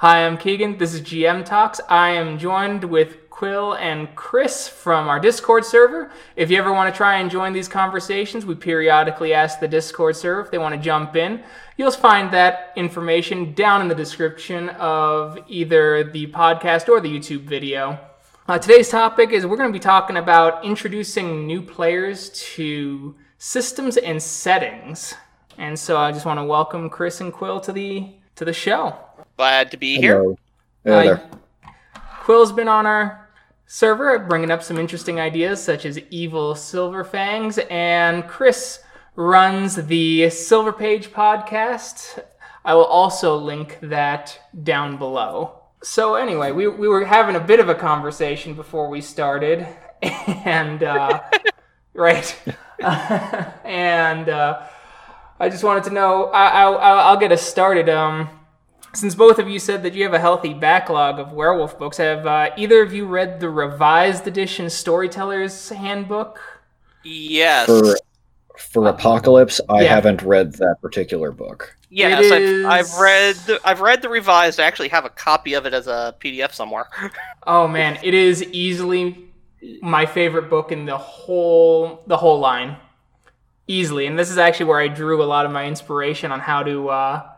Hi, I'm Keegan. This is GM Talks. I am joined with Cwil and Chris from our Discord server. If you ever want to try and join these conversations, we periodically ask the Discord server if they want to jump in. You'll find that information down in the description of either the podcast or the YouTube video. Uh, today's topic is we're going to be talking about introducing new players to systems and settings. And so I just want to welcome Chris and Cwil to the to the show. Glad to be here. Hello. Hey there. Cwil's been on our server bringing up some interesting ideas such as evil silver fangs and Chris runs the Silver Page podcast. I will also link that down below. So anyway, we, we were having a bit of a conversation before we started, and uh, right, and uh, I just wanted to know. I, I, I'll get us started. Um, since both of you said that you have a healthy backlog of werewolf books, have uh, either of you read the revised edition Storyteller's Handbook? Yes. For for Apocalypse, I Yeah. haven't read that particular book. yes, It I've, is- I've read the, I've read the revised. I actually have a copy of it as a PDF somewhere. Oh man, it is easily my favorite book in the whole the whole line. Easily, and this is actually where I drew a lot of my inspiration on how to uh,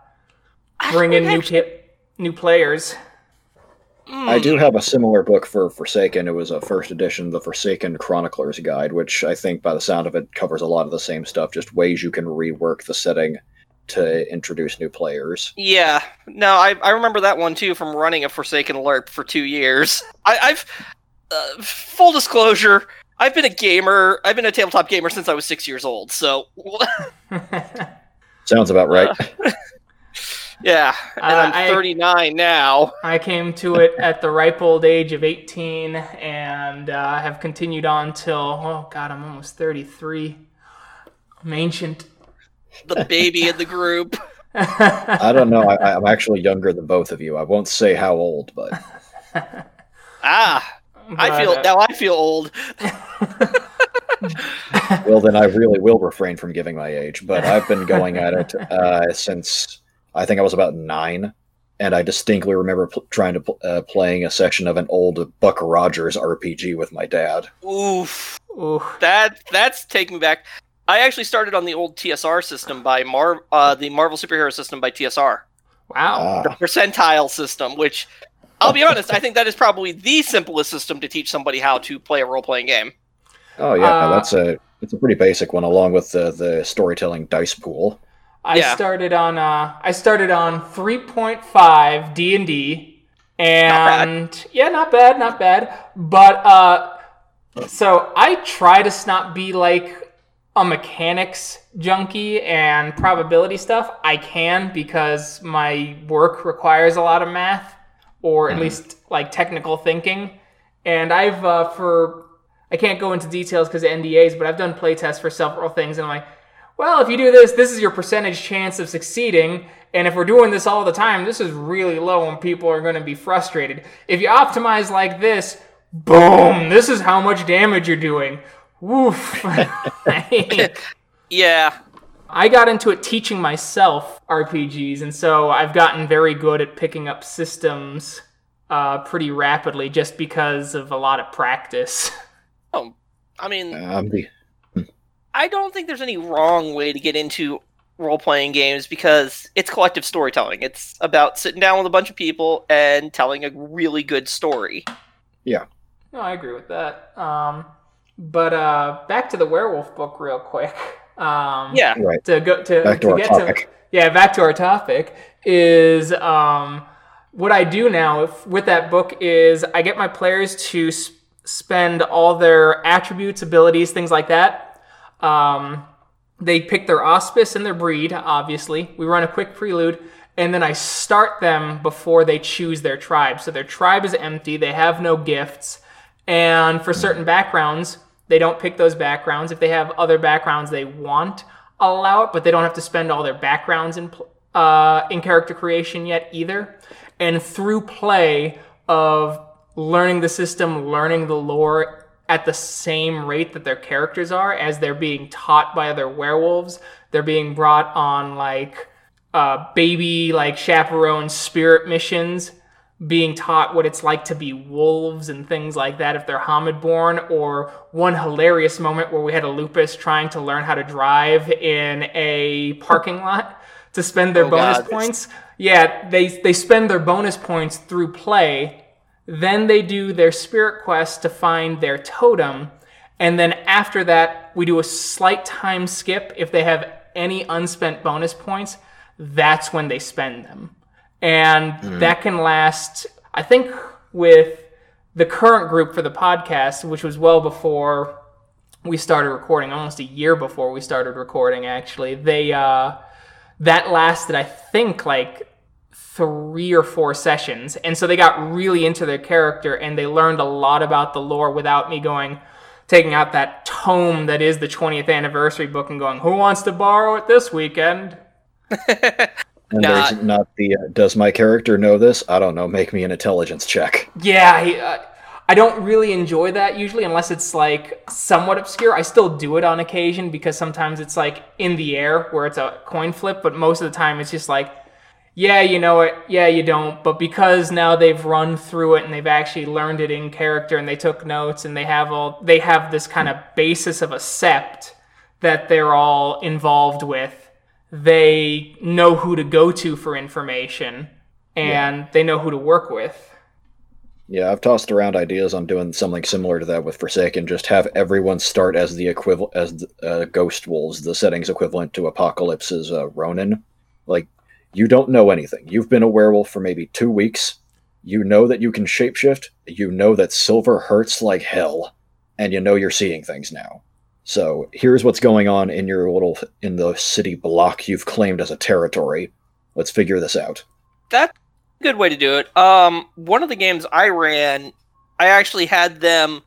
bring in new Actually- ki- new players. I do have a similar book for Forsaken. It was a first edition, the Forsaken Chronicler's Guide, which I think, by the sound of it, covers a lot of the same stuff. Just ways you can rework the setting to introduce new players. Yeah, no, I, I remember that one too from running a Forsaken LARP for two years. I, I've uh, full disclosure, I've been a gamer. I've been a tabletop gamer since I was six years old. So Sounds about right. yeah, and Uh, I'm I- 39 now. I came to it at the ripe old age of 18 and uh, have continued on till, oh god, I'm almost 33. I'm ancient. The baby in the group. I don't know. I, I'm actually younger than both of you. I won't say how old, but Ah, I feel uh, now. I feel old. well, then I really will refrain from giving my age. But I've been going at it uh, since I think I was about nine, and I distinctly remember pl- trying to pl- uh, playing a section of an old Buck Rogers RPG with my dad. Oof. Ooh. That that's taking me back. I actually started on the old TSR system by Mar, uh, the Marvel superhero system by TSR, Wow. the Ah, percentile system. Which, I'll be honest, I think that is probably the simplest system to teach somebody how to play a role playing game. oh yeah, Uh, that's a it's a pretty basic one, along with the the storytelling dice pool. I Yeah. started on uh I started on 3.5 D&D and yeah, not bad, not bad. But uh so I try to not be like a mechanics junkie and probability stuff. I can because my work requires a lot of math or at Mhm. least like technical thinking. And I've uh for I can't go into details because of NDAs, but I've done playtests for several things and I'm like well, if you do this, this is your percentage chance of succeeding. And if we're doing this all the time, this is really low and people are going to be frustrated. If you optimize like this, boom, this is how much damage you're doing. Woof. Yeah, I got into it teaching myself RPGs, and so I've gotten very good at picking up systems uh, pretty rapidly just because of a lot of practice. oh, I mean, Um, the, I don't think there's any wrong way to get into role playing games because it's collective storytelling. It's about sitting down with a bunch of people and telling a really good story. Yeah. No, I agree with that. Um, but uh, back to the werewolf book, real quick. Um, Yeah, right. To go to, Back to to our get topic. to yeah, back to our topic is um, what I do now if, with that book is I get my players to s- spend all their attributes, abilities, things like that. Um, they pick their auspice and their breed, obviously. We run a quick prelude, and then I start them before they choose their tribe. So their tribe is empty, they have no gifts, and for certain backgrounds, they don't pick those backgrounds. If they have other backgrounds they want, I'll allow it, but they don't have to spend all their backgrounds in uh, in character creation yet either. And through play of learning the system, learning the lore at the same rate that their characters are, as they're being taught by other werewolves, they're being brought on like uh, baby like chaperone spirit missions being taught what it's like to be wolves and things like that if they're Homid born, or one hilarious moment where we had a lupus trying to learn how to drive in a parking lot to spend their Oh, bonus God. points. Yeah, they they spend their bonus points through play. Then they do their spirit quest to find their totem, and then after that we do a slight time skip. If they have any unspent bonus points. That's when they spend them. And that can last i think with the current group for the podcast which was well before we started recording almost a year before we started recording actually. They uh that lasted i think like three or four sessions and so they got really into their character and they learned a lot about the lore without me going taking out that tome that is the 20th anniversary book and going who wants to borrow it this weekend And Nah. there's not the uh, does my character know this? I don't know. Make me an intelligence check. Yeah, I, uh, I don't really enjoy that usually unless it's like somewhat obscure. I still do it on occasion because sometimes it's like in the air where it's a coin flip, but most of the time it's just like, yeah, you know it, yeah, you don't. But because now they've run through it and they've actually learned it in character and they took notes and they have all, they have this kind of basis of a sept that they're all involved with. They know who to go to for information and they know who to work with. Yeah, I've tossed around ideas on doing something similar to that with Forsaken. Just have everyone start as the equivalent as the, uh, Ghost Wolves, the settings equivalent to Apocalypse's uh, Ronin. Like, you don't know anything. You've been a werewolf for maybe two weeks. You know that you can shapeshift. You know that silver hurts like hell, and you know you're seeing things now. So here's what's going on in your little in the city block you've claimed as a territory. Let's figure this out. That's a good way to do it. Um, one of the games I ran, I actually had them.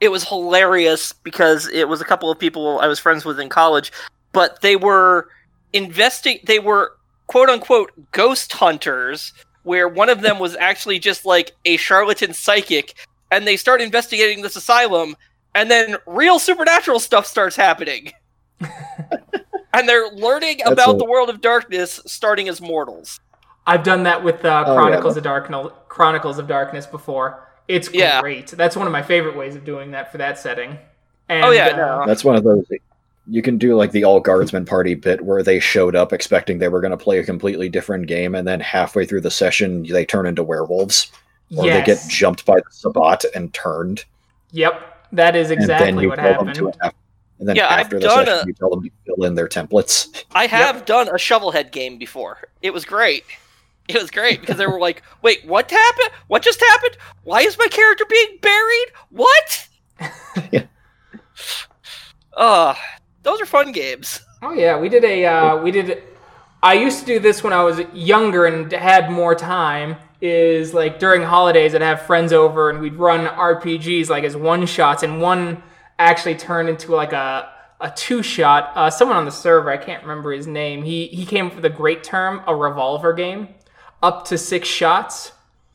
It was hilarious because it was a couple of people I was friends with in college, but they were investing. They were quote unquote ghost hunters, where one of them was actually just like a charlatan psychic, and they start investigating this asylum, and then real supernatural stuff starts happening. and they're learning That's about a- the world of darkness starting as mortals. I've done that with uh, Oh, yeah. Chronicles of Darkness. Chronicles of Darkness before. It's Yeah. great. That's one of my favorite ways of doing that for that setting. And, Oh, yeah, uh, no. That's one of those. You can do like the all guardsman party bit where they showed up expecting they were going to play a completely different game, and then halfway through the session they turn into werewolves, or yes. they get jumped by the Sabbat and turned. Yep, that is and then exactly you what tell happened. them to af- and then Yeah, I've the done session a- you tell them to fill in their templates. I have done a shovelhead game before. It was great. It was great because they were like, "Wait, what happened? What just happened? Why is my character being buried? What?" Yeah. Uh, those are fun games. Oh yeah, we did a uh, we did. I used to do this when I was younger and had more time. Is like during holidays, I'd have friends over and we'd run RPGs like as one shots, and one actually turned into like a a two shot. Uh, someone on the server, I can't remember his name. He he came up with a great term, a revolver game, up to six shots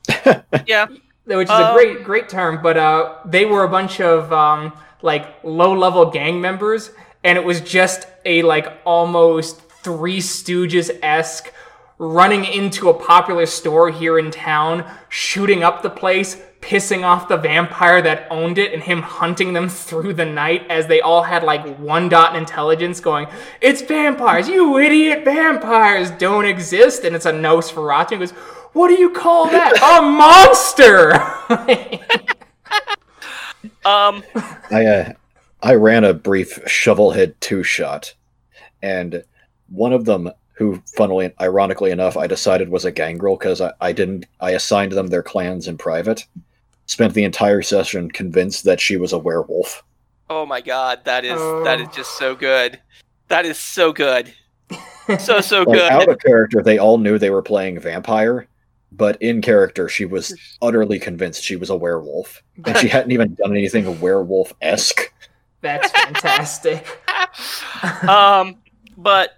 Yeah, which is a Um, great great term but uh, they were a bunch of um, like low level gang members and it was just a like almost three stooges esque running into a popular store here in town shooting up the place pissing off the vampire that owned it and him hunting them through the night as they all had like one dot in intelligence going it's vampires you idiot vampires don't exist! And it's a nosferatu and goes what do you call that? A monster! Um, I uh, I ran a brief shovelhead two shot, and one of them, who funnily ironically enough, I decided was a gangrel because I, I didn't I assigned them their clans in private. Spent the entire session convinced that she was a werewolf. oh my god, that is that is oh. just so good. That is so good. So so Like good. out of character, they all knew they were playing vampire, but in character, she was utterly convinced she was a werewolf, and she hadn't even done anything werewolf esque. That's fantastic um, but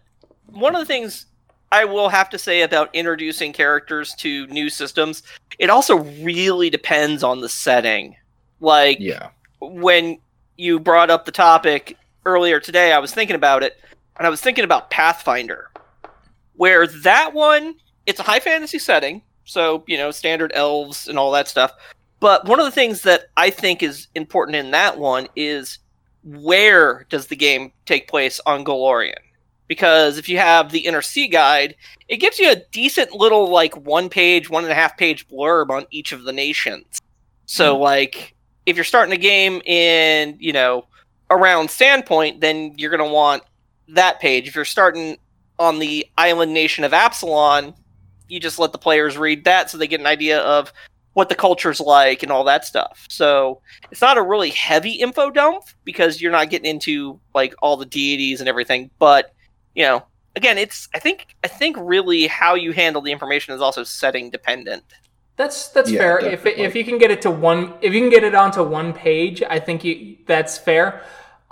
one of the things I will have to say about introducing characters to new systems, it also really depends on the setting. Like Yeah, when you brought up the topic earlier today, I was thinking about it, and I was thinking about Pathfinder. Where that one, it's a high fantasy setting, so you know standard elves and all that stuff. But one of the things that I think is important in that one is where does the game take place on Golarion? Because if you have the Inner Sea Guide, it gives you a decent little like one page, one and a half page blurb on each of the nations. So mm like if you're starting a game in, you know, around Sandpoint, then you're gonna want that page. If you're starting on the island nation of Absalom, you just let the players read that so they get an idea of what the culture's like and all that stuff. So it's not a really heavy info dump because you're not getting into like all the deities and everything. But you know, again, it's I think I think really how you handle the information is also setting dependent. That's that's yeah, fair. If if you can get it to one, if you can get it onto one page, I think you that's fair.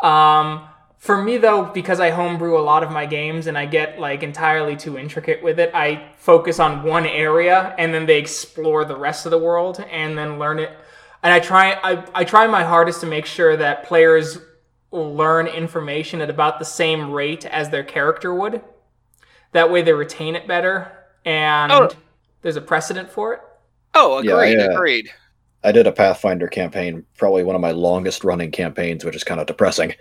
Um, for me though, because I homebrew a lot of my games and I get like entirely too intricate with it, I focus on one area and then they explore the rest of the world and then learn it. And I try I, I try my hardest to make sure that players learn information at about the same rate as their character would. That way they retain it better and oh. there's a precedent for it. Oh, agreed, yeah, I, uh, agreed. I did a Pathfinder campaign, probably one of my longest running campaigns, which is kind of depressing.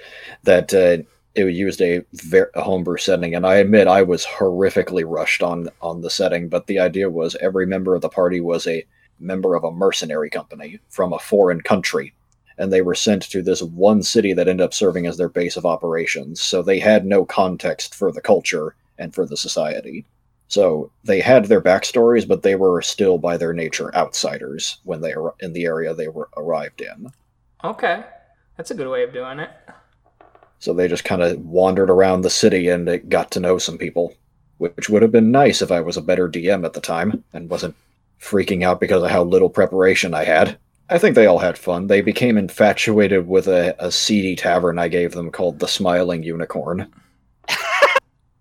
That uh, it used a, ver- a homebrew setting, and I admit I was horrifically rushed on on the setting. But the idea was every member of the party was a member of a mercenary company from a foreign country, and they were sent to this one city that ended up serving as their base of operations. So they had no context for the culture and for the society. So they had their backstories, but they were still, by their nature, outsiders when they were in the area they were arrived in. Okay, that's a good way of doing it. So they just kind of wandered around the city and got to know some people, which would have been nice if I was a better DM at the time and wasn't freaking out because of how little preparation I had. I think they all had fun. They became infatuated with a, a seedy tavern I gave them called the Smiling Unicorn.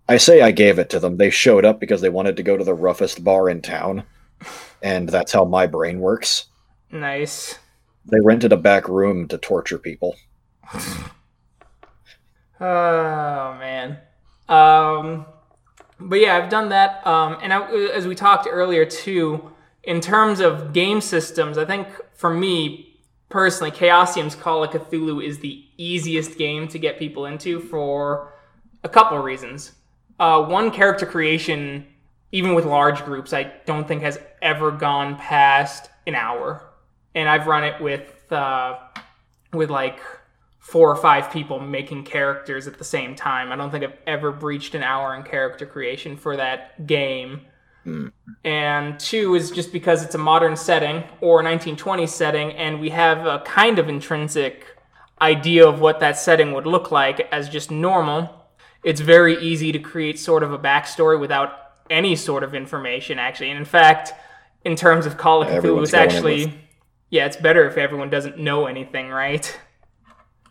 I say I gave it to them. They showed up because they wanted to go to the roughest bar in town. And that's how my brain works. Nice. They rented a back room to torture people. oh man. Um but yeah, I've done that. Um and I, as we talked earlier too, in terms of game systems, I think for me personally, Chaosium's Call of Cthulhu is the easiest game to get people into for a couple reasons. Uh, one character creation, even with large groups, I don't think has ever gone past an hour, and I've run it with uh, with like four or five people making characters at the same time. I don't think I've ever breached an hour in character creation for that game. Mm. And two is just because it's a modern setting or a 1920s setting, and we have a kind of intrinsic idea of what that setting would look like as just normal it's very easy to create sort of a backstory without any sort of information, actually. And in fact, in terms of Call of Cthulhu, it's actually, yeah, it's better if everyone doesn't know anything, right?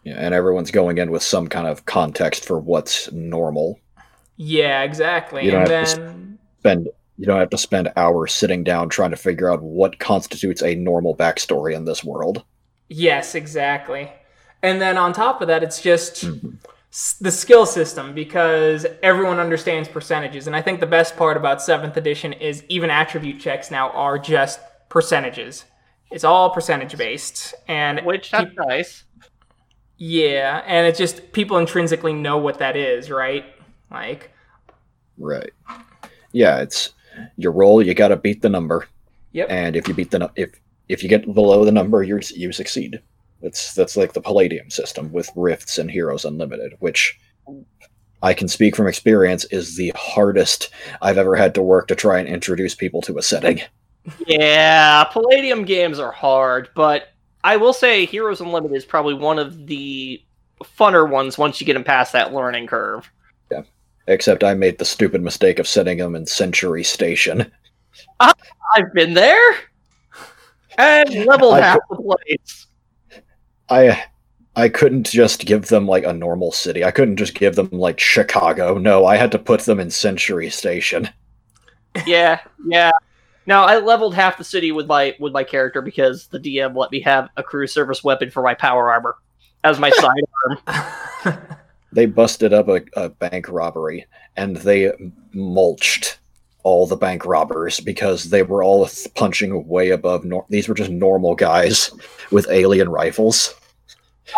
Yeah, and everyone's going in with some kind of context for what's normal. Yeah, exactly. You don't and have then... to spend you don't have to spend hours sitting down trying to figure out what constitutes a normal backstory in this world. Yes, exactly. And then on top of that, it's just mm-hmm the skill system because everyone understands percentages. And I think the best part about 7th edition is even attribute checks now are just percentages. It's all percentage based. And which that's pe- nice. Yeah, and it's just people intrinsically know what that is, right? Like Right. Yeah, it's your roll, you got to beat the number. Yep. And if you beat the if if you get below the number, you you succeed. That's that's like the Palladium system with Rifts and Heroes Unlimited, which I can speak from experience is the hardest I've ever had to work to try and introduce people to a setting. Yeah, Palladium games are hard, but I will say Heroes Unlimited is probably one of the funner ones once you get them past that learning curve. Yeah. Except I made the stupid mistake of setting them in Century Station. I've been there and leveled half the place. I I couldn't just give them like a normal city. I couldn't just give them like Chicago. No, I had to put them in Century Station. Yeah, yeah. Now I leveled half the city with my with my character because the DM let me have a crew service weapon for my power armor as my sidearm. they busted up a, a bank robbery and they mulched all the bank robbers because they were all th- punching way above. Nor- these were just normal guys with alien rifles,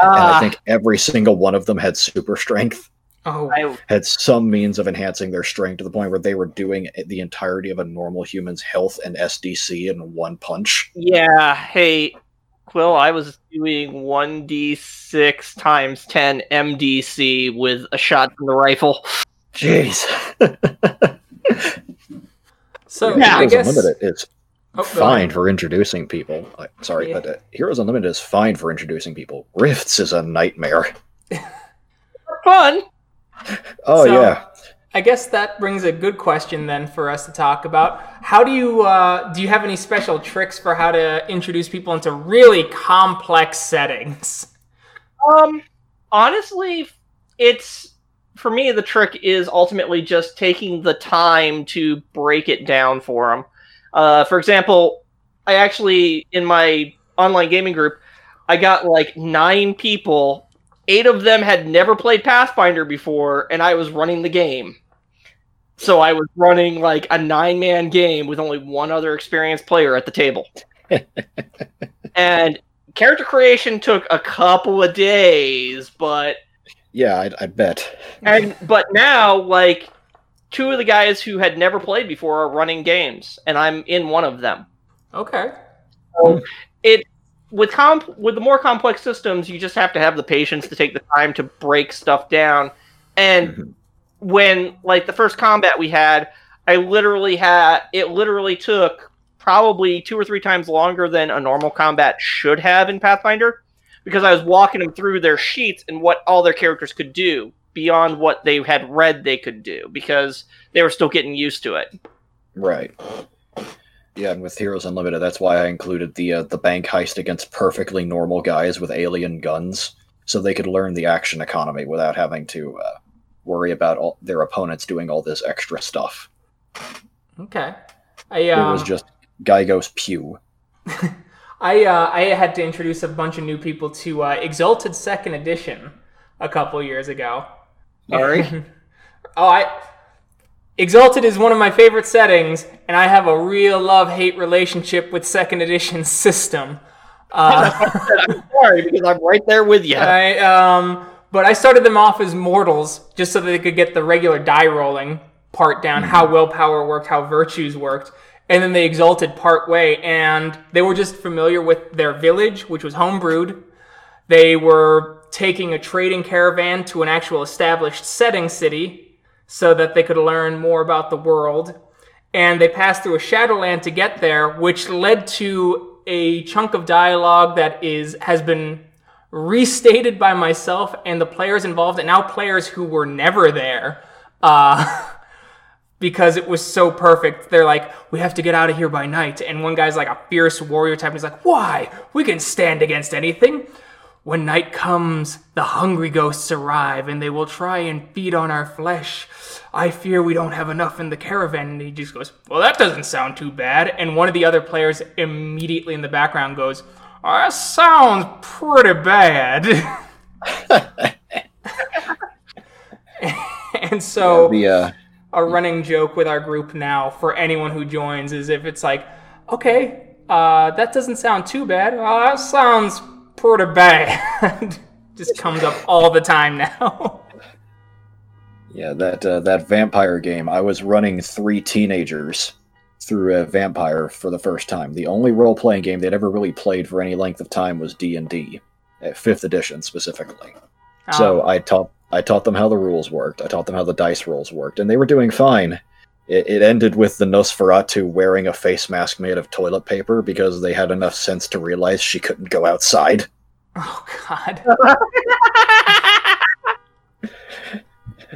and I Ah, think every single one of them had super strength, Oh, I, had some means of enhancing their strength to the point where they were doing the entirety of a normal human's health and SDC in one punch. yeah. Hey, Cwil, I was doing 1d6 times 10 MDC with a shot from the rifle. Jeez. so Yeah. I Heroes guess Unlimited is Oh, fine for introducing people. Like, sorry, Yeah. but uh, Heroes Unlimited is fine for introducing people. Rifts is a nightmare. Fun. Oh So- yeah. I guess that brings a good question then for us to talk about. How do you uh, do? You have any special tricks for how to introduce people into really complex settings? Um, honestly, it's for me. The trick is ultimately just taking the time to break it down for them. Uh, for example, I actually in my online gaming group, I got like nine people. Eight of them had never played Pathfinder before, and I was running the game. So I was running like a nine-man game with only one other experienced player at the table. and character creation took a couple of days, but Yeah, I, I bet. and but now like two of the guys who had never played before are running games, and I'm in one of them. Okay. It with comp with the more complex systems, you just have to have the patience to take the time to break stuff down. And Mhm. when like the first combat we had, I literally had it literally took probably two or three times longer than a normal combat should have in Pathfinder because I was walking them through their sheets and what all their characters could do beyond what they had read they could do because they were still getting used to it. Right. Yeah, and with Heroes Unlimited, that's why I included the uh, the bank heist against perfectly normal guys with alien guns, so they could learn the action economy without having to uh, worry about all, their opponents doing all this extra stuff. Okay. I it um, was just Gygo's pew. I uh, I had to introduce a bunch of new people to uh, Exalted Second Edition a couple years ago. Sorry. oh, I Exalted is one of my favorite settings, and I have a real love hate relationship with Second Edition system. Uh, I'm sorry because I'm right there with you. I um, but I started them off as mortals just so that they could get the regular die rolling part down, how willpower worked, how virtues worked, and then they exalted part way, and they were just familiar with their village, which was homebrewed. They were taking a trading caravan to an actual established setting city so that they could learn more about the world. And they passed through a Shadowland to get there, which led to a chunk of dialogue that is has been restated by myself and the players involved, and now players who were never there. Uh, because it was so perfect. They're like, we have to get out of here by night. And one guy's like a fierce warrior type. And he's like, why? We can stand against anything. When night comes, the hungry ghosts arrive and they will try and feed on our flesh. I fear we don't have enough in the caravan. And he just goes, well, that doesn't sound too bad. And one of the other players immediately in the background goes, oh, that sounds pretty bad. and so the uh, a running joke with our group now for anyone who joins is if it's like, okay, uh, that doesn't sound too bad. Well, that sounds pretty bad. Just comes up all the time now. yeah that uh, that vampire game. I was running three teenagers through a vampire for the first time. The only role playing game they'd ever really played for any length of time was D and D, fifth edition specifically. So I taught I taught them how the rules worked. I taught them how the dice rolls worked, and they were doing fine. It, it ended with the Nosferatu wearing a face mask made of toilet paper because they had enough sense to realize she couldn't go outside. oh God.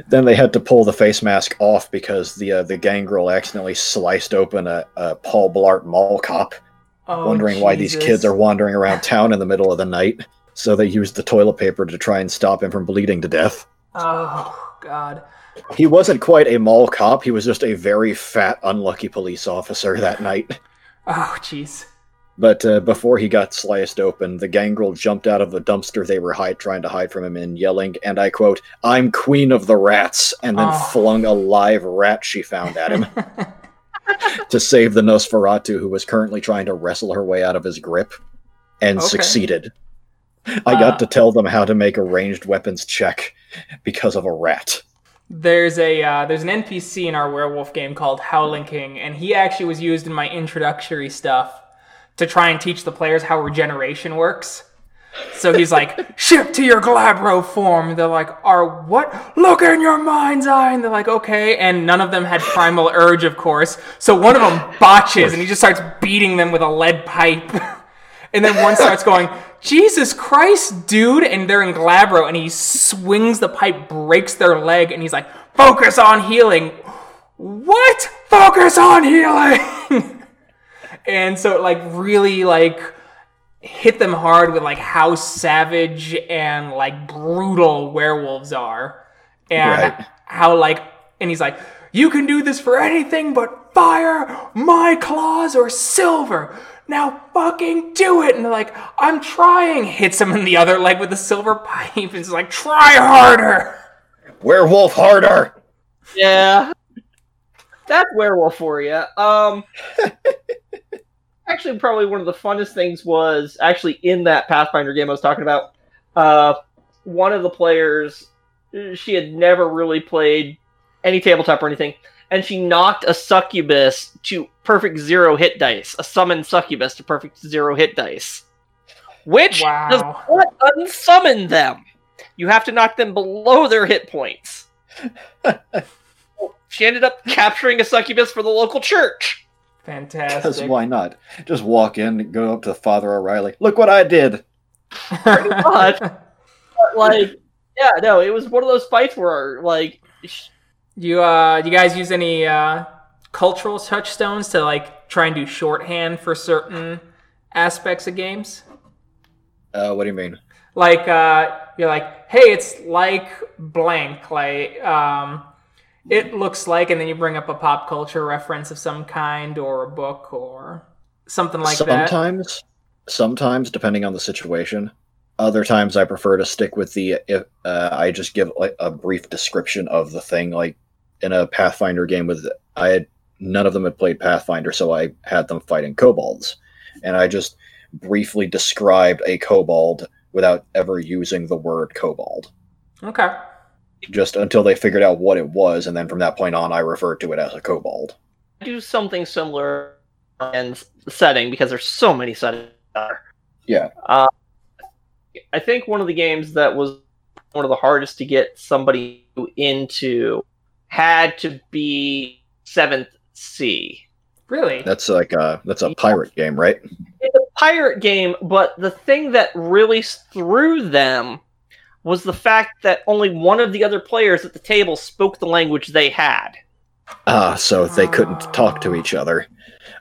Then they had to pull the face mask off because the uh, the gangrel accidentally sliced open a, a Paul Blart mall cop, Oh, wondering why these kids are wandering around town in the middle of the night. So they used the toilet paper to try and stop him from bleeding to death. Oh God. He wasn't quite a mall cop. He was just a very fat, unlucky police officer that night. Oh jeez. But uh, before he got sliced open, the gangrel jumped out of the dumpster they were hide- trying to hide from him and yelling, and I quote, I'm queen of the rats, and then Oh. flung a live rat she found at him to save the Nosferatu, who was currently trying to wrestle her way out of his grip, and Okay. succeeded. I Uh, got to tell them how to make a ranged weapons check because of a rat. There's a uh, there's an NPC in our werewolf game called Howling King, and he actually was used in my introductory stuff to try and teach the players how regeneration works. So he's like, "Ship to your Glabro form." They're like, "Are what? Look in your mind's eye." And they're like, "Okay." And none of them had primal urge, of course. So one of them botches, and he just starts beating them with a lead pipe. And then one starts going, Jesus Christ, dude! And they're in Glabro, and he swings the pipe, breaks their leg, and he's like, Focus on healing. What? Focus on healing! and so it like really like hit them hard with like how savage and like brutal werewolves are. And Right. how like and he's like, You can do this for anything but fire, my claws, or silver. Now fucking do it. And they're like, I'm trying. Hits him in the other leg with a silver pipe. And he's like, try harder. Werewolf harder! Yeah. That's werewolf for you. Um actually probably one of the funnest things was actually in that Pathfinder game I was talking about. Uh one of the players she had never really played any tabletop or anything and she knocked a succubus to perfect zero hit dice, a summoned succubus to perfect zero hit dice. Which does not unsummon them. You have to knock them below their hit points. she ended up capturing a succubus for the local church. Because Fantastic. why not? Just walk in, and go up to Father O'Reilly. Look what I did! much. But, like, yeah, no, it was one of those fights where, like, sh- You uh you guys use any uh cultural touchstones to like try and do shorthand for certain aspects of games? Uh, what do you mean? Like uh you're like, "Hey, it's like blank." Like um it looks like and then you bring up a pop culture reference of some kind or a book or something like that. sometimes, sometimes, depending on the situation. Other times, I prefer to stick with the. If, uh, I just give like a brief description of the thing. Like in a Pathfinder game with, I had none of them had played Pathfinder, so I had them fighting kobolds, and I just briefly described a kobold without ever using the word kobold, Okay. just until they figured out what it was, and then from that point on, I referred to it as a kobold. I do something similar in setting because there's so many settings. there. Yeah. Uh, I think one of the games that was one of the hardest to get somebody into had to be Seventh Sea. Really? That's like a that's a pirate game, right? It's a pirate game, but the thing that really threw them was the fact that only one of the other players at the table spoke the language they had. Ah, so they couldn't talk to each other.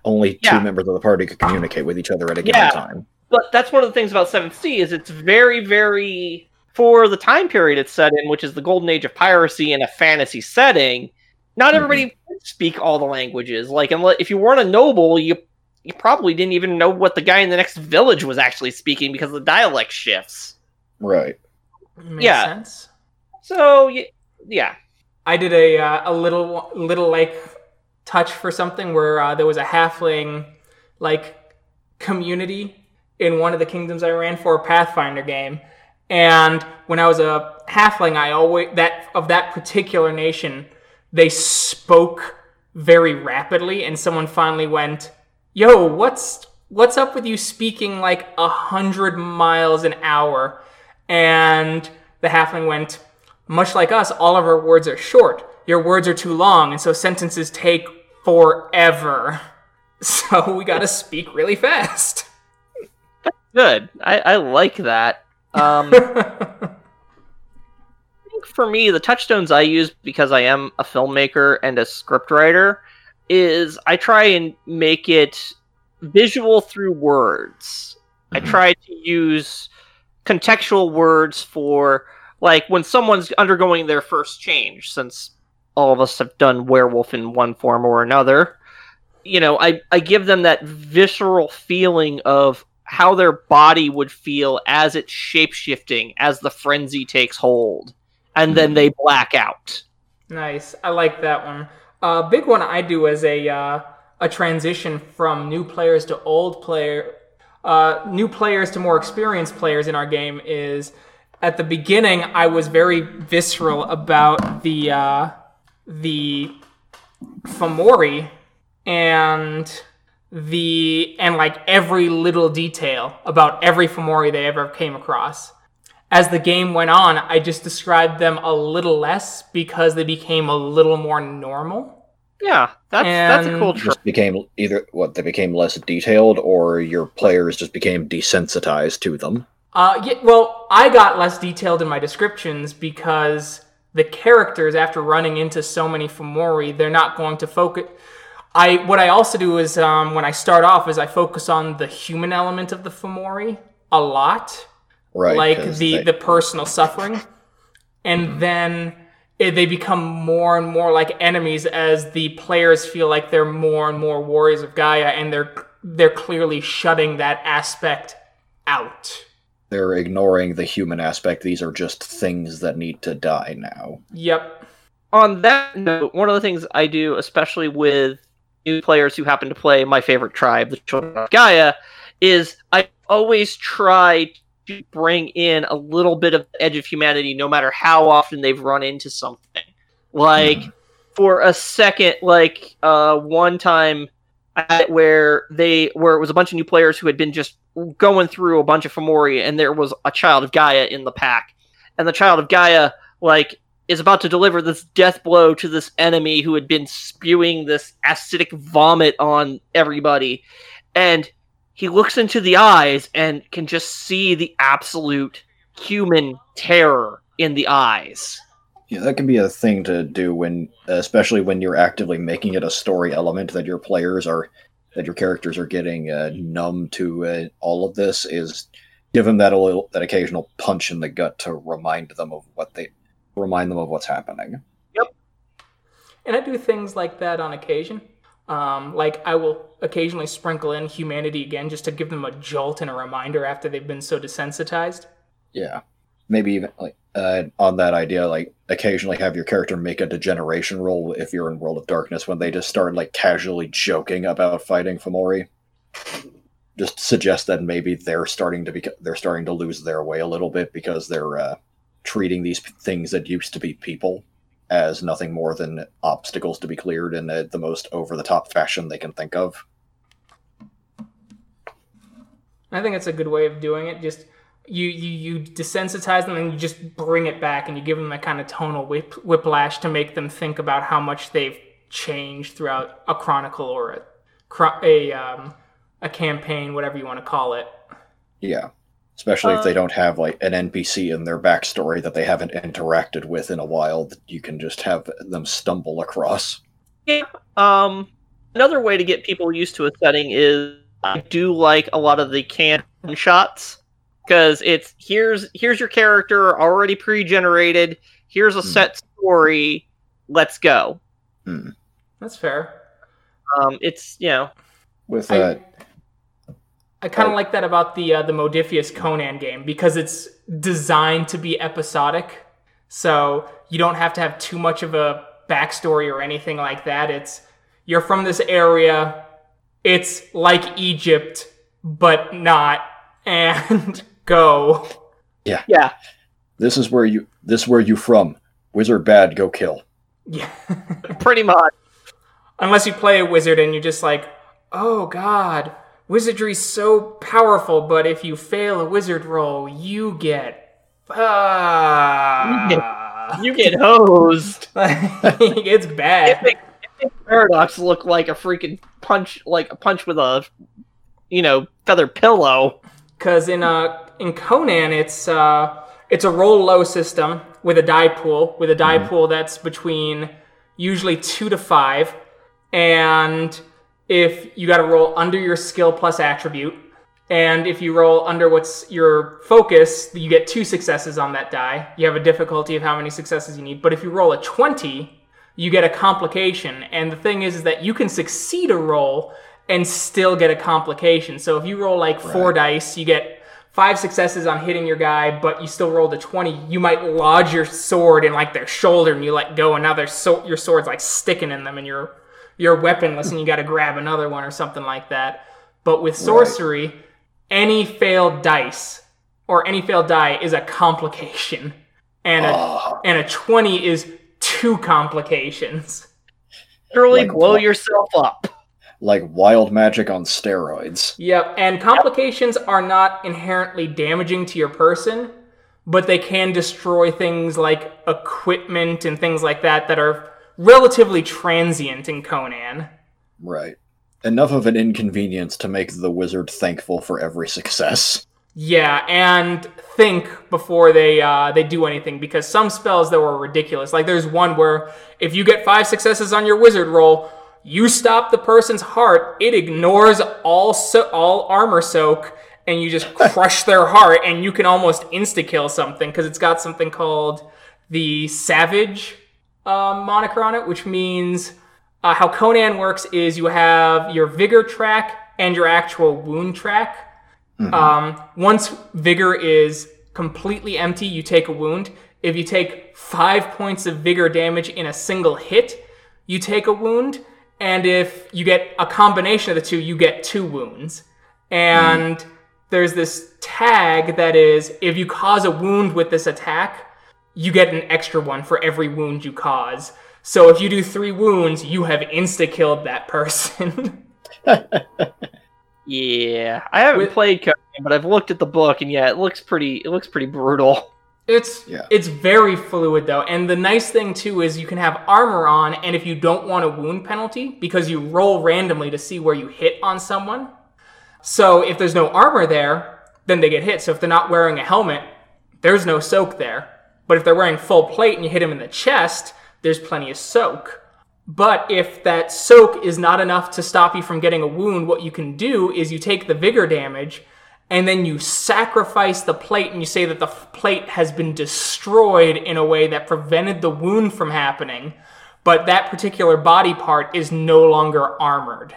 Only two members of the party could communicate with each other at a given Yeah. time. But that's one of the things about Seventh Sea is it's very, very for the time period it's set in, which is the golden age of piracy in a fantasy setting. Not everybody could speak all the languages. Like, unless, if you weren't a noble, you you probably didn't even know what the guy in the next village was actually speaking because the dialect shifts. Right. Makes yeah. sense. So, y- yeah, I did a uh, a little little like touch for something where uh, there was a halfling like community in one of the kingdoms I ran for a Pathfinder game, and when I was a halfling, I always that of that particular nation, they spoke very rapidly, and someone finally went, "Yo, what's what's up with you speaking like a hundred miles an hour?" And the halfling went, much like us, all of our words are short. Your words are too long, and so sentences take forever. So we gotta speak really fast. good. I, I like that. Um, I think for me, the touchstones I use because I am a filmmaker and a scriptwriter is I try and make it visual through words. I Mhm. try to use contextual words for like when someone's undergoing their first change, since all of us have done werewolf in one form or another. you know, I, I give them that visceral feeling of how their body would feel as it's shapeshifting as the frenzy takes hold. And then they black out. Nice. I like that one. A uh, big one I do as a uh, a transition from new players to old player, uh, new players to more experienced players in our game is at the beginning I was very visceral about the uh, the Fomori and the and like every little detail about every Fomori they ever came across. As the game went on, I just described them a little less because they became a little more normal. Yeah, that's that's a cool trick. Just became either what they became less detailed, or your players just became desensitized to them. Uh, yeah, well, I got less detailed in my descriptions because the characters, after running into so many Fomori, they're not going to focus. I what I also do is um, when I start off is I focus on the human element of the Fomori a lot, right? Like the they... the personal suffering, and then it, they become more and more like enemies as the players feel like they're more and more warriors of Gaia, and they're they're clearly shutting that aspect out. They're ignoring the human aspect. These are just things that need to die now. Yep. On that note, one of the things I do, especially with new players who happen to play my favorite tribe, the Children of Gaia, is I always try to bring in a little bit of edge of humanity no matter how often they've run into something. Like mm. for a second, like uh one time where they where it was a bunch of new players who had been just going through a bunch of Fomori and there was a child of Gaia in the pack. And the child of Gaia like is about to deliver this death blow to this enemy who had been spewing this acidic vomit on everybody. And he looks into the eyes and can just see the absolute human terror in the eyes. Yeah, that can be a thing to do when, especially when you're actively making it a story element that your players are, that your characters are getting uh, numb to uh, all of this. Is give them that little, that occasional punch in the gut to remind them of what they remind them of what's happening. Yep. And I do things like that on occasion. Um, like I will occasionally sprinkle in humanity again just to give them a jolt and a reminder after they've been so desensitized. Yeah, maybe even like uh, on that idea, like occasionally have your character make a degeneration roll if you're in World of Darkness when they just start like casually joking about fighting Fomori. Just suggest that maybe they're starting to be they're starting to lose their way a little bit because they're uh, treating these things that used to be people as nothing more than obstacles to be cleared in the, the most over the top fashion they can think of. I think it's a good way of doing it. Just you you you desensitize them and you just bring it back and you give them that kind of tonal whip, whiplash to make them think about how much they've changed throughout a chronicle or a a um, a campaign, whatever you want to call it. Yeah especially uh, if they uh, don't have like an npc in their backstory that they haven't interacted with in a while that you can just have them stumble across yeah um another way to get people used to a setting is i do like a lot of the can shots because it's here's here's your character already pre-generated here's a hmm. set story let's go hmm. that's fair um it's you know with uh I kind of like that about the uh, the Modiphius Conan game because it's designed to be episodic, so you don't have to have too much of a backstory or anything like that. It's you're from this area, it's like Egypt, but not, and go. Yeah, yeah. This is where you. This is where you from. Wizard bad, go kill. Yeah, pretty much. Unless you play a wizard and you're just like, oh god wizardry's so powerful, but if you fail a wizard roll, you get uh, you get, you get hosed. it's bad. It makes, it makes Paradox look like a freaking punch, like a punch with a, you know, feather pillow. Because in uh in Conan, it's uh it's a roll low system with a die pool with a die mm. pool that's between usually two to five, and if you got to roll under your skill plus attribute. And if you roll under what's your focus, you get two successes on that die. You have a difficulty of how many successes you need. But if you roll a 20, you get a complication. And the thing is, is that you can succeed a roll and still get a complication. So if you roll like four Right. dice, you get five successes on hitting your guy, but you still rolled a 20, you might lodge your sword in like their shoulder and you let go, and now their so- your sword's like sticking in them and you're, you're weaponless and you got to grab another one or something like that. But with sorcery, any failed dice or any failed die is a complication. And a, Oh, and a 20 is two complications. Literally Like blow yourself up. like wild magic on steroids. Yep, and complications are not inherently damaging to your person, but they can destroy things like equipment and things like that that are relatively transient in Conan. Right. Enough of an inconvenience to make the wizard thankful for every success. Yeah, and think before they uh, they do anything because some spells that were ridiculous. Like there's one where if you get five successes on your wizard roll, you stop the person's heart. It ignores all so- all armor soak, and you just crush their heart, and you can almost insta kill something because it's got something called the Savage um, moniker on it, which means uh, how Conan works is you have your vigor track and your actual wound track. Um, once vigor is completely empty, you take a wound. If you take five points of vigor damage in a single hit, you take a wound. And if you get a combination of the two, you get two wounds. And there's this tag that is if you cause a wound with this attack, you get an extra one for every wound you cause. So if you do three wounds, you have insta killed that person. Yeah, I haven't With- played Conan, but I've looked at the book, and yeah, it looks pretty. It looks pretty brutal. It's Yeah. it's very fluid though, and the nice thing too is you can have armor on, and if you don't want a wound penalty, because you roll randomly to see where you hit on someone. So if there's no armor there, then they get hit. So if they're not wearing a helmet, there's no soak there. But if they're wearing full plate and you hit them in the chest, there's plenty of soak. But if that soak is not enough to stop you from getting a wound, what you can do is you take the vigor damage and then you sacrifice the plate and you say that the plate has been destroyed in a way that prevented the wound from happening, but that particular body part is no longer armored.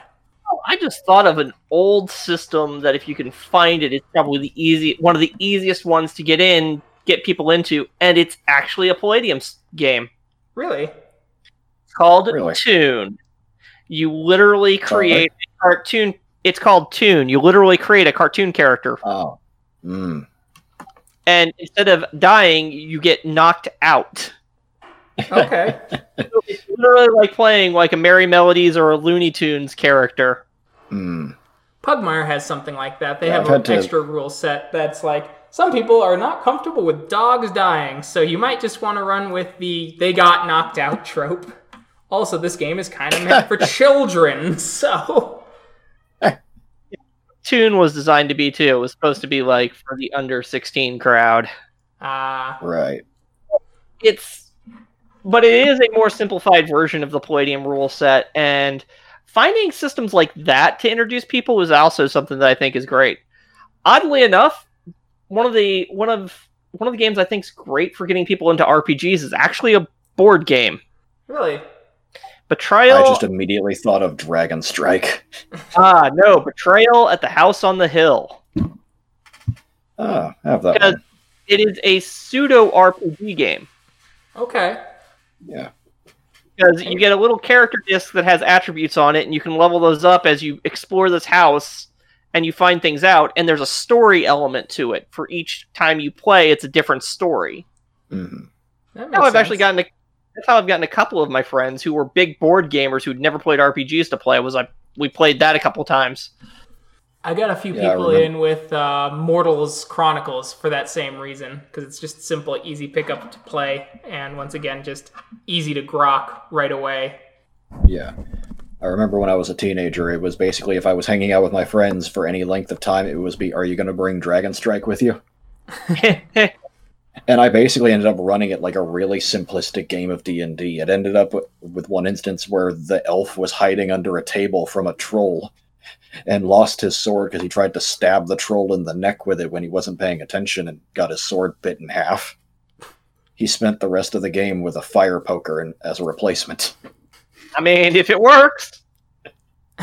Oh, I just thought of an old system that if you can find it, it's probably the easy one of the easiest ones to get in, get people into, and it's actually a Palladium game. Really? It's called Really? Toon. You literally create a cartoon. It's called Toon. You literally create a cartoon character, Oh. Mm. and instead of dying, you get knocked out. Okay. It's literally like playing like a Merrie Melodies or a Looney Tunes character. Mm. Pugmire has something like that. They Yeah, have I've an had to- extra rule set that's like some people are not comfortable with dogs dying, so you might just want to run with the they got knocked out trope. Also, this game is kind of meant for children, so Toon was designed to be too. It was supposed to be like for the under sixteen crowd. uh Right. it's but it is a more simplified version of the palladium rule set and finding systems like that to introduce people is also something that i think is great oddly enough one of the one of one of the games i think is great for getting people into rpgs is actually a board game really. betrayal I just immediately thought of Dragon Strike. ah no betrayal at the house on the hill Ah, I have that Because- one. it is a pseudo rpg game Okay. Yeah. because you get a little character disc that has attributes on it, and you can level those up as you explore this house and you find things out. And there's a story element to it. For each time you play, it's a different story. hmm Now I've actually gotten a, that's how I've gotten a couple of my friends who were big board gamers who'd never played RPGs to play. Was I we played that a couple times. I got a few Yeah, people in with uh, Mortals Chronicles for that same reason, because it's just simple, easy pickup to play, and once again, just easy to grok right away. Yeah. I remember when I was a teenager, it was basically if I was hanging out with my friends for any length of time, it was be, are you going to bring Dragon Strike with you? And I basically ended up running it like a really simplistic game of D&D. It ended up with, with one instance where the elf was hiding under a table from a troll and lost his sword because he tried to stab the troll in the neck with it when he wasn't paying attention and got his sword bit in half. he spent the rest of the game with a fire poker and, as a replacement. I mean, if it works.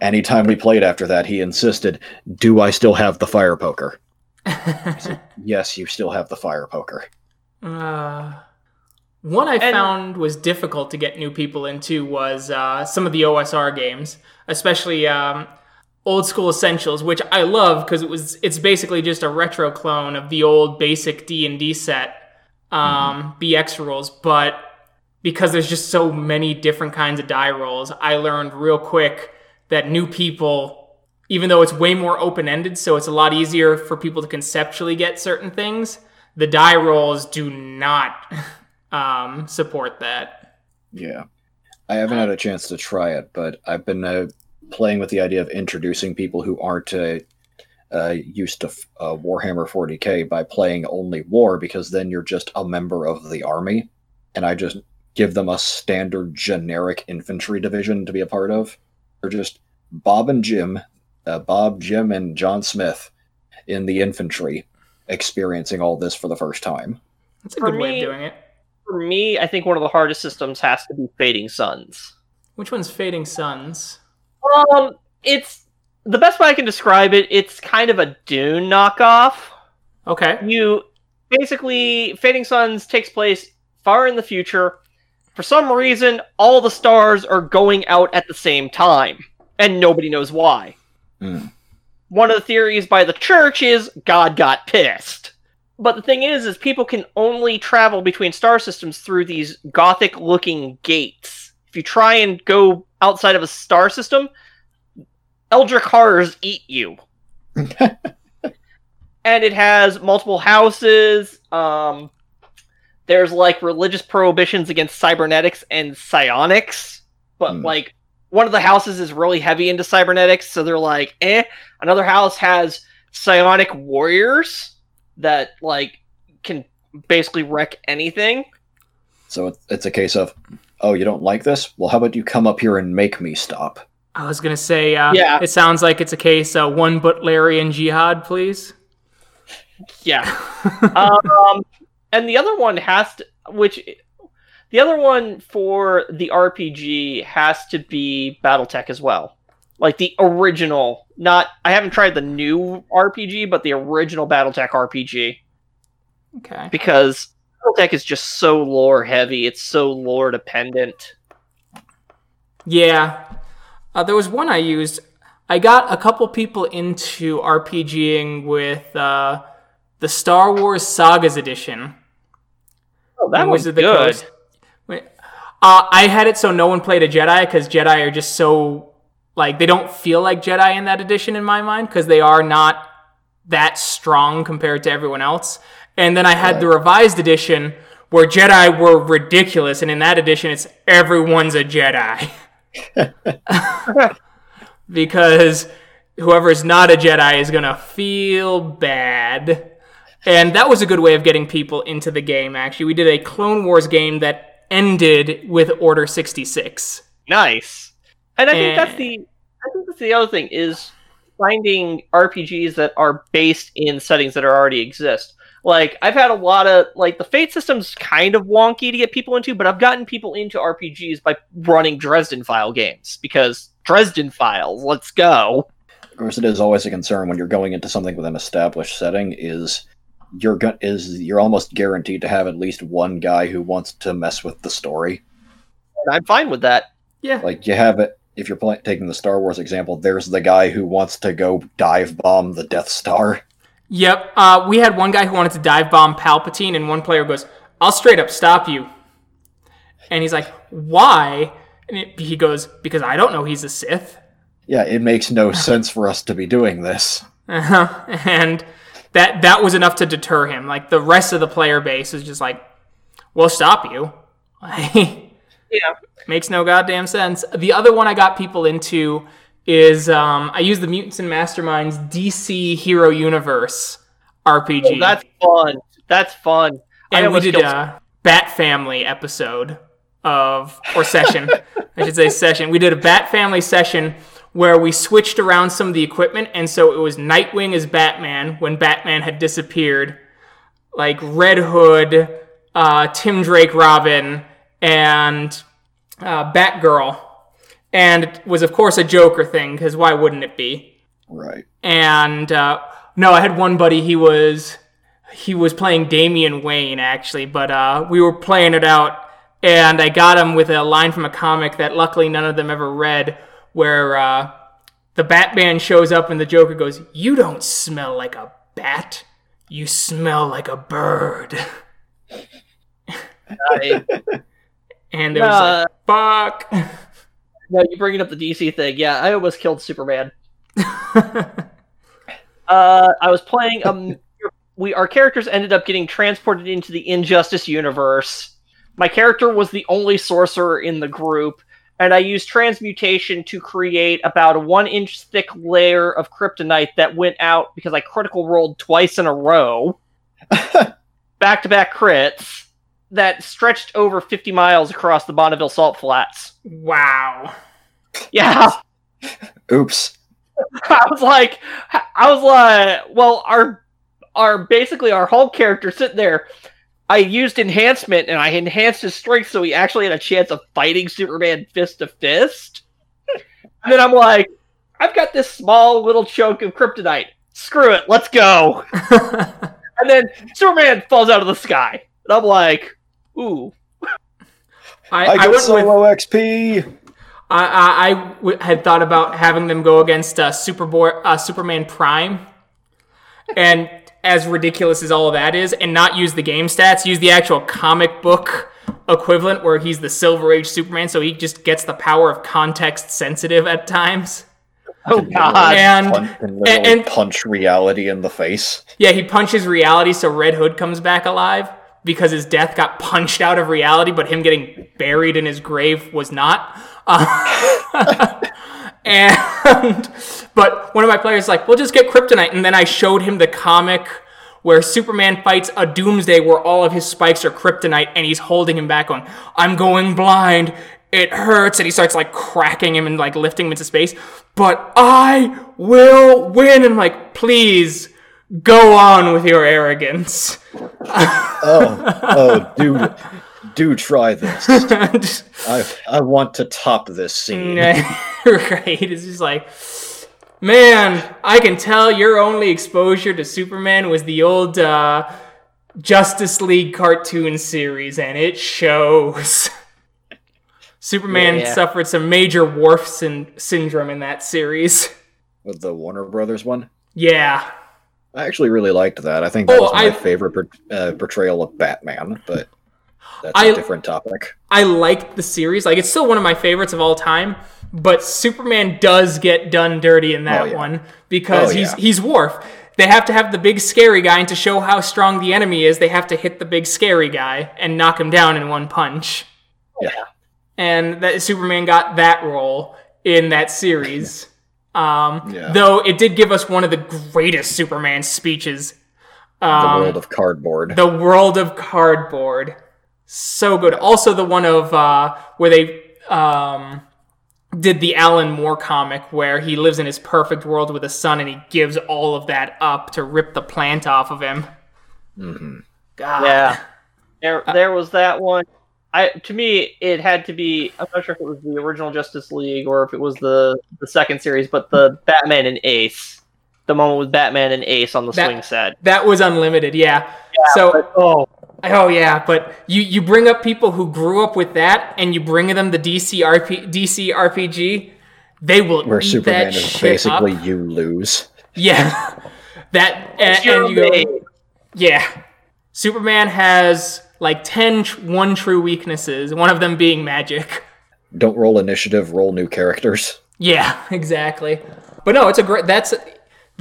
Anytime we played after that, he insisted, "Do I still have the fire poker?" said, yes, you still have the fire poker. Uh, one I And- found was difficult to get new people into was uh, some of the OSR games, especially um, Old School Essentials, which I love because it was it's basically just a retro clone of the old basic D and D set um, BX rules, but because there's just so many different kinds of die rolls, I learned real quick that new people, even though it's way more open ended, so it's a lot easier for people to conceptually get certain things, the die rolls do not um, support that. Yeah. I haven't had a chance to try it, but I've been uh, playing with the idea of introducing people who aren't uh, uh, used to uh, Warhammer 40k by playing only War, because then you're just a member of the army, and I just give them a standard generic infantry division to be a part of. They're just Bob and Jim, uh, Bob, Jim, and John Smith in the infantry experiencing all this for the first time. That's a For good way of doing it. For me, I think one of the hardest systems has to be Fading Suns. Which one's Fading Suns? Um, it's the best way I can describe it. It's kind of a Dune knockoff. Okay. You basically Fading Suns takes place far in the future. For some reason, all the stars are going out at the same time, and nobody knows why. Hmm. One of the theories by the church is God got pissed. But the thing is, is people can only travel between star systems through these gothic-looking gates. If you try and go outside of a star system, Eldritch horrors eat you. and it has multiple houses. Um, there's like religious prohibitions against cybernetics and psionics, but Hmm. like one of the houses is really heavy into cybernetics, so they're like, eh. Another house has psionic warriors that like can basically wreck anything. So it's a case of, oh, you don't like this? Well, how about you come up here and make me stop? I was gonna say, uh, Yeah. it sounds like it's a case uh, one Butlerian jihad, please. Yeah. um, and the other one has to, which the other one for the RPG has to be BattleTech as well, like the original. Not I haven't tried the new RPG, but the original BattleTech RPG okay. because BattleTech is just so lore heavy. It's so lore dependent. Yeah. Uh, there was one I used. I got a couple people into RPGing with uh, the Star Wars Sagas edition. Oh, that was good. Coast. Wait, Uh, I had it so no one played a Jedi because Jedi are just so like they don't feel like Jedi in that edition in my mind because they are not that strong compared to everyone else. And then I had the revised edition where Jedi were ridiculous, and in that edition it's everyone's a Jedi because whoever's not a Jedi is gonna feel bad. And that was a good way of getting people into the game, actually. We did a Clone Wars game that ended with Order 66. Nice. And I think that's eh. the I think that's the other thing is finding RPGs that are based in settings that are already exist. Like I've had a lot of like the Fate system's kind of wonky to get people into, but I've gotten people into RPGs by running Dresden File games because Dresden Files, let's go. Of course, it is always a concern when you're going into something with an established setting. Is you're go- is you're almost guaranteed to have at least one guy who wants to mess with the story. And I'm fine with that. Yeah. Like you have it. If you're play- taking the Star Wars example, there's the guy who wants to go dive bomb the Death Star. Yep. Uh, we had one guy who wanted to dive bomb Palpatine, and one player goes, I'll straight up stop you. And he's like, Why? And it, he goes, Because I don't know he's a Sith. Yeah, it makes no sense for us to be doing this. Uh-huh. and that that was enough to deter him. Like the rest of the player base is just like, we'll stop you. Yeah. Makes no goddamn sense. The other one I got people into is um, I use the Mutants and Masterminds DC Hero Universe RPG. Oh, that's fun. That's fun. I and we did a Bat Family episode of or session, I should say session. We did a Bat Family session where we switched around some of the equipment, and so it was Nightwing as Batman when Batman had disappeared. like Red Hood, uh, Tim Drake Robin, and uh, Batgirl. And it was, of course, a Joker thing, because why wouldn't it be? Right. And uh, no, I had one buddy, he was he was playing Damian Wayne actually, but uh, we were playing it out, and I got him with a line from a comic that luckily none of them ever read, where uh, the Batman shows up and the Joker goes, "You don't smell like a bat, you smell like a bird." I- And it was like, "Fuck." no, you bringing up the DC thing. Yeah, I almost killed Superman. Uh, I was playing. Um, we our characters ended up getting transported into the Injustice universe. My character was the only sorcerer in the group, and I used transmutation to create about a one-inch thick layer of kryptonite that went out because I critical rolled twice in a row, back-to-back crits that stretched over 50 miles across the Bonneville Salt Flats. wow. Yeah. Oops. I was like, I was like, well, our, our basically our whole character sitting there. I used enhancement and I enhanced his strength so he actually had a chance of fighting Superman fist to fist. And then I'm like, I've got this small little chunk of kryptonite. Screw it, let's go. And then Superman falls out of the sky. And I'm like, ooh. I, I I get went with solo XP. I, I, I w- had thought about having them go against uh, Superboy, uh, Superman Prime, and as ridiculous as all of that is, and not use the game stats, use the actual comic book equivalent where he's the Silver Age Superman, so he just gets the power of context sensitive at times. Oh god. And Punch, and- and- punch reality in the face. yeah, he punches reality, so Red Hood comes back alive because his death got punched out of reality, but him getting buried in his grave was not. Uh, and but one of my players is like, we'll just get kryptonite, and then I showed him the comic where Superman fights a Doomsday where all of his spikes are kryptonite, and he's holding him back on, I'm going blind. It hurts, and he starts like cracking him and like lifting him into space. But I will win. And I'm like, please go on with your arrogance. Oh, oh, dude, do try this. I, I want to top this scene. right? It's just like, man, I can tell your only exposure to Superman was the old uh, Justice League cartoon series, and it shows. Superman Yeah. suffered some major Worf syn- syndrome in that series. With the Warner Brothers one. Yeah. I actually really liked that. I think that Oh, was my I- favorite per- uh, portrayal of Batman, but that's I- a different topic. I liked the series. Like, it's still one of my favorites of all time. But Superman does get done dirty in that Oh, yeah. one because Oh, he's yeah. he's Worf. They have to have the big scary guy, and to show how strong the enemy is, they have to hit the big scary guy and knock him down in one punch. Yeah. And that Superman got that role in that series. Um, Yeah. Though it did give us one of the greatest Superman speeches. The Um, world of cardboard. the World of Cardboard. So good. Also, the one of uh, where they um, did the Alan Moore comic where he lives in his perfect world with a son and he gives all of that up to rip the plant off of him. hmm God. Yeah. There, there was that one. I to me, it had to be. I'm not sure if it was the original Justice League or if it was the the second series, but the Batman and Ace, the moment with Batman and Ace on the That- swing set. That was unlimited, yeah. so, But, oh, oh yeah, but you you bring up people who grew up with that, and you bring them the DC RP, DC RPG, they will Where eat Superman that is shit basically up. you lose. Yeah, that uh, and, You're and you go, yeah. Superman has like 10 tr- one true weaknesses, one of them being magic. Don't roll initiative, roll new characters. Yeah, exactly. But no, it's a great that's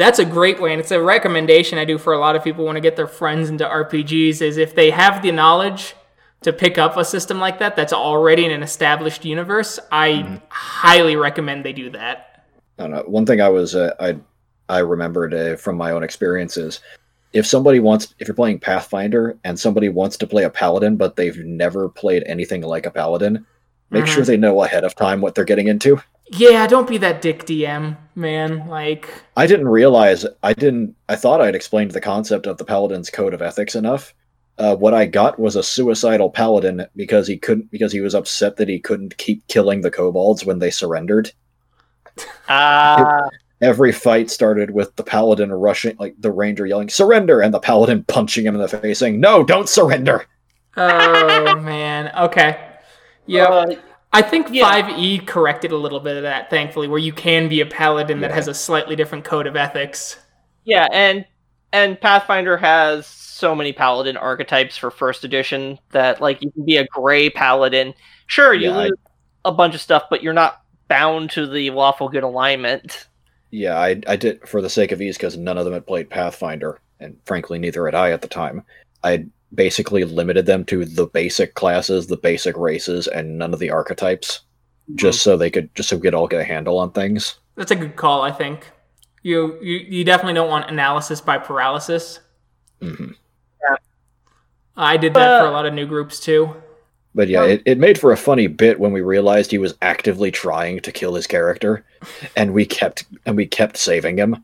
that's a great way and it's a recommendation I do for a lot of people want to get their friends into RPGs is if they have the knowledge to pick up a system like that that's already in an established universe, I highly recommend they do that. I don't know. One thing I was uh, I I remembered uh, from my own experiences. If somebody wants, if you're playing Pathfinder and somebody wants to play a paladin, but they've never played anything like a paladin, make Mhm. sure they know ahead of time what they're getting into. Yeah, don't be that dick DM, man. Like, I didn't realize I didn't. I thought I'd explained the concept of the paladin's code of ethics enough. Uh, what I got was a suicidal paladin because he couldn't because he was upset that he couldn't keep killing the kobolds when they surrendered. Ah, Every fight started with the paladin rushing, like the ranger yelling "surrender" and the paladin punching him in the face, saying "No, don't surrender." oh man. Okay. Yeah. uh, I think yeah. 5e corrected a little bit of that, thankfully, where you can be a paladin that has a slightly different code of ethics. yeah, and and Pathfinder has so many paladin archetypes for first edition that like you can be a gray paladin. Sure, you Yeah, lose a bunch of stuff, but you're not bound to the lawful good alignment. Yeah, I, I did for the sake of ease because none of them had played Pathfinder, and frankly, neither had I at the time. I basically limited them to the basic classes, the basic races, and none of the archetypes, just so they could just so we could all get a handle on things. That's a good call, I think. You you, you definitely don't want analysis by paralysis. hmm I did that for a lot of new groups too. But yeah, it, it made for a funny bit when we realized he was actively trying to kill his character, and we kept and we kept saving him.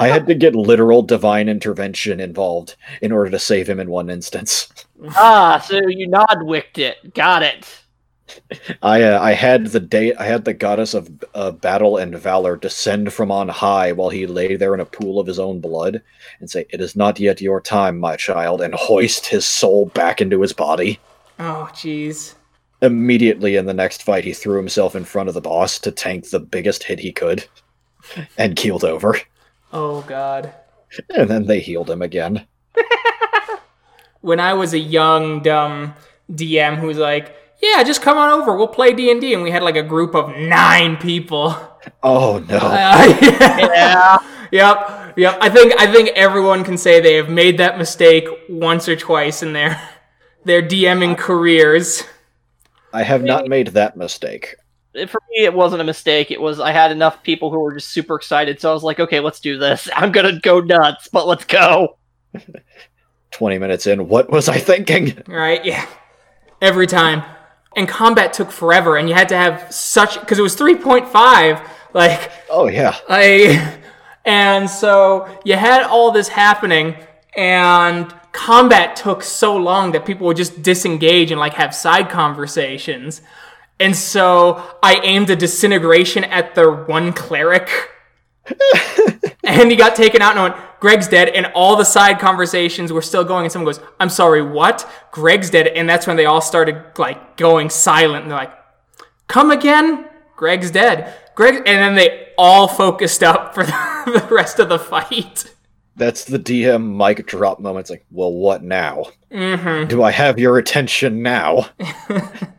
I had to get literal divine intervention involved in order to save him in one instance. ah, so you nodwicked it. Got it. I uh, I had the day I had the goddess of uh, battle and valor descend from on high while he lay there in a pool of his own blood and say, "It is not yet your time, my child," and hoist his soul back into his body. Oh, jeez. Immediately in the next fight, he threw himself in front of the boss to tank the biggest hit he could, and keeled over. Oh, God. And then they healed him again. When I was a young, dumb DM who was like, yeah, just come on over. We'll play D&D. And we had like a group of nine people. Oh no! Uh, Yeah. Yep. Yep. I think I think everyone can say they have made that mistake once or twice in their their DMing careers. I have not made that mistake. For me, it wasn't a mistake. It was I had enough people who were just super excited, so I was like, okay, let's do this. I'm gonna go nuts, but let's go. Twenty minutes in, what was I thinking? Right? Yeah. Every time. And combat took forever and you had to have such cuz it was 3.5 like Oh yeah, I and so you had all this happening and combat took so long that people would just disengage and like have side conversations. And so I aimed a disintegration at the one cleric. and he got taken out and I went, Greg's dead. And all the side conversations were still going. And someone goes, I'm sorry, what? Greg's dead. And that's when they all started like going silent. And they're like, come again? Greg's dead. Greg, and then they all focused up for the, the rest of the fight. that's the DM mic drop moment. It's like, well, what now? Mm-hmm. Do I have your attention now?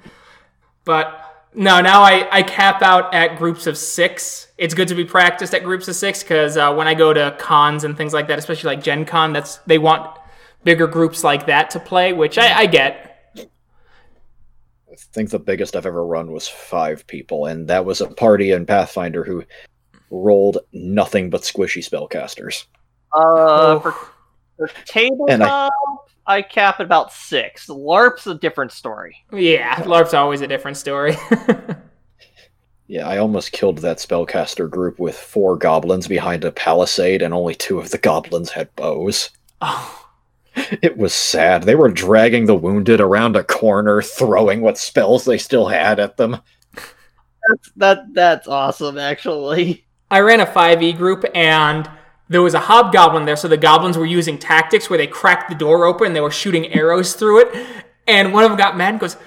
But no, now I, I cap out at groups of six. It's good to be practiced at groups of six because uh, when I go to cons and things like that, especially like Gen Con, that's they want bigger groups like that to play, which I, I get. I think the biggest I've ever run was five people, and that was a party in Pathfinder who rolled nothing but squishy spellcasters. Uh, for, for tabletop, And I... I- cap at about six. LARP's a different story. Yeah, LARP's always a different story. Yeah, I almost killed that spellcaster group with four goblins behind a palisade, and only two of the goblins had bows. oh, It was sad. They were dragging the wounded around a corner, throwing what spells they still had at them. That's that. That's awesome, actually. I ran a 5e group and there was a hobgoblin there, so the goblins were using tactics where they cracked the door open and they were shooting arrows through it. And one of them got mad and goes,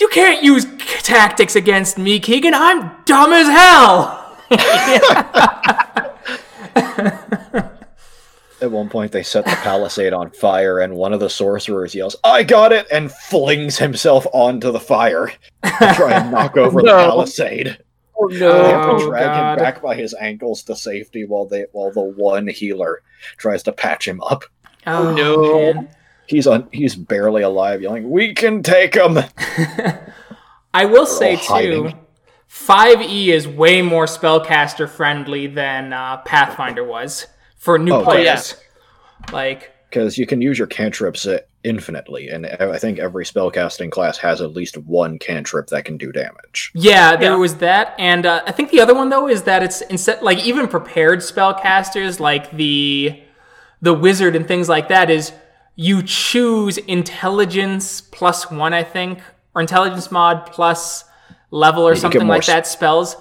You can't use tactics against me, Keegan. I'm dumb as hell. At one point, they set the palisade on fire, and one of the sorcerers yells, I got it! and flings himself onto the fire to try and knock over the palisade. Oh They have Oh, to drag God. him back by his ankles to safety while they while the one healer tries to patch him up. Oh, no. man. He's on he's barely alive, yelling, "We can take him!" I will say, all hiding. too, 5e is way more spellcaster friendly than uh, Pathfinder was for new Oh, players. yeah. Like, Because you can use your cantrips infinitely, and I think every spellcasting class has at least one cantrip that can do damage. Yeah, there Yeah. was that, and uh, I think the other one though is that it's instead like even prepared spellcasters like the the wizard and things like that is you choose intelligence plus one, I think, or intelligence mod plus level or get something like s- that spells,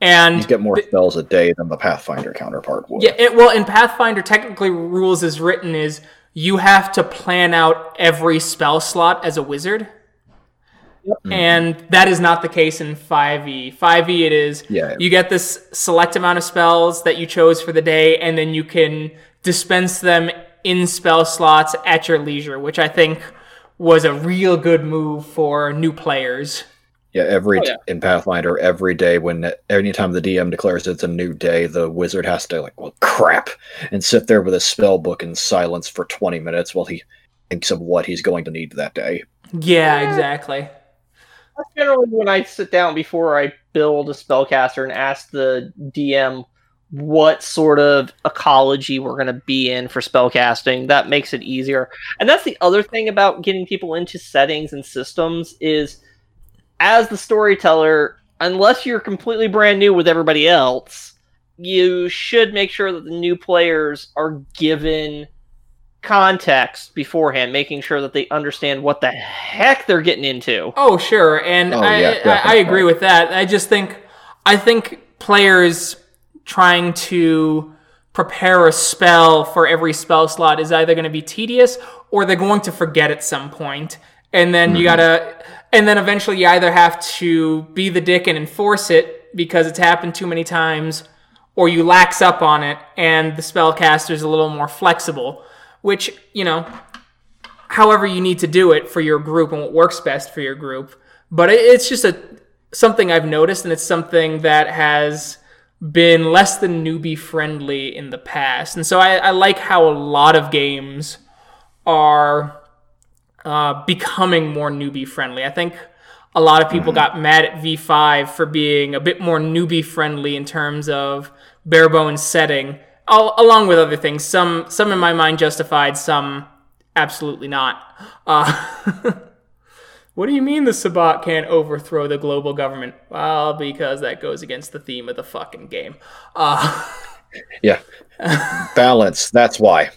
and You get more spells a day than the Pathfinder counterpart would. yeah, it, well, in Pathfinder, technically, rules is written is you have to plan out every spell slot as a wizard. Mm-hmm. And that is not the case in 5e. 5e, it is Yeah. you get this select amount of spells that you chose for the day, and then you can dispense them in spell slots at your leisure, which I think was a real good move for new players. Yeah, every Oh, yeah. in Pathfinder, every day when anytime the DM declares it's a new day, the wizard has to like, well, crap, and sit there with a spell book in silence for twenty minutes while he thinks of what he's going to need that day. Yeah, exactly. That's generally when I sit down before I build a spellcaster and ask the DM what sort of ecology we're going to be in for spellcasting. That makes it easier. And that's the other thing about getting people into settings and systems is as the storyteller, unless you're completely brand new with everybody else, you should make sure that the new players are given context beforehand, making sure that they understand what the heck they're getting into. Oh, sure, and Oh, I, yeah, I, I agree with that. I just think I think players trying to prepare a spell for every spell slot is either going to be tedious or they're going to forget at some point, and then you mm-hmm. gotta, and then eventually you either have to be the dick and enforce it because it's happened too many times, or you lax up on it and the spellcaster's a little more flexible, which you know however you need to do it for your group and what works best for your group. But it's just a something I've noticed, and it's something that has been less than newbie friendly in the past. And so I, I like how a lot of games are uh, becoming more newbie friendly. I think a lot of people got mad at V5 for being a bit more newbie friendly in terms of bare bones setting, al- along with other things. Some, some in my mind justified, some absolutely not. Uh, what do you mean the Sabbat can't overthrow the global government? Well, because that goes against the theme of the fucking game. Uh, Yeah, balance. That's why.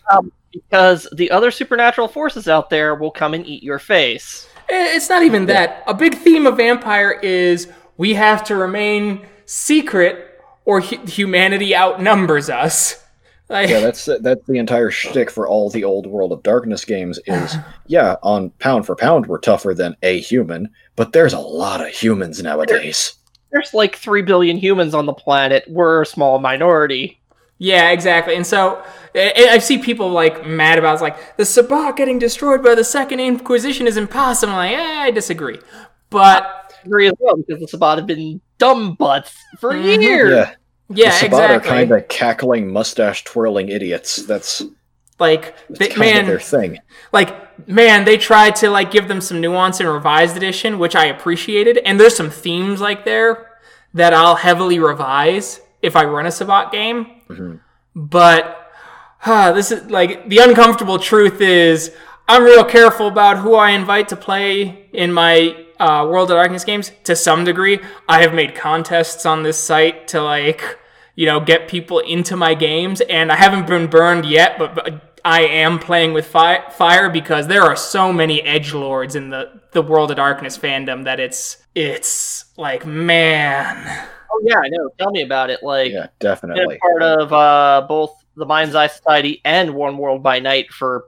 Because the other supernatural forces out there will come and eat your face. Eh, It's not even that. A big theme of Vampire is we have to remain secret or hu- humanity outnumbers us. Like, Yeah, that's that's the entire shtick for all the old World of Darkness games. Is yeah, on pound for pound, we're tougher than a human, but there's a lot of humans nowadays. There's like 3 billion humans on the planet. We're a small minority. Yeah, exactly. And so I, I see people like mad about it's like the Sabbat getting destroyed by the Second Inquisition is impossible. I'm like, eh, I disagree. But I agree as well because the Sabbat have been dumb butts for Mhm. years. Yeah, yeah, the Sabbat exactly. are kind of cackling, mustache twirling idiots. That's, like, that's they, kind man, of their thing. like man they tried to like give them some nuance in revised edition which i appreciated and there's some themes like there that i'll heavily revise if i run a sabbat game Mhm. but huh, this is like the uncomfortable truth is i'm real careful about who i invite to play in my uh, world of darkness games to some degree i have made contests on this site to like you know get people into my games and i haven't been burned yet but, but i am playing with fi- fire because there are so many edge lords in the the world of darkness fandom that it's it's like man Oh yeah, I know. Tell me about it. Like Yeah, been definitely. a part of uh, both the Mind's Eye Society and One World by Night for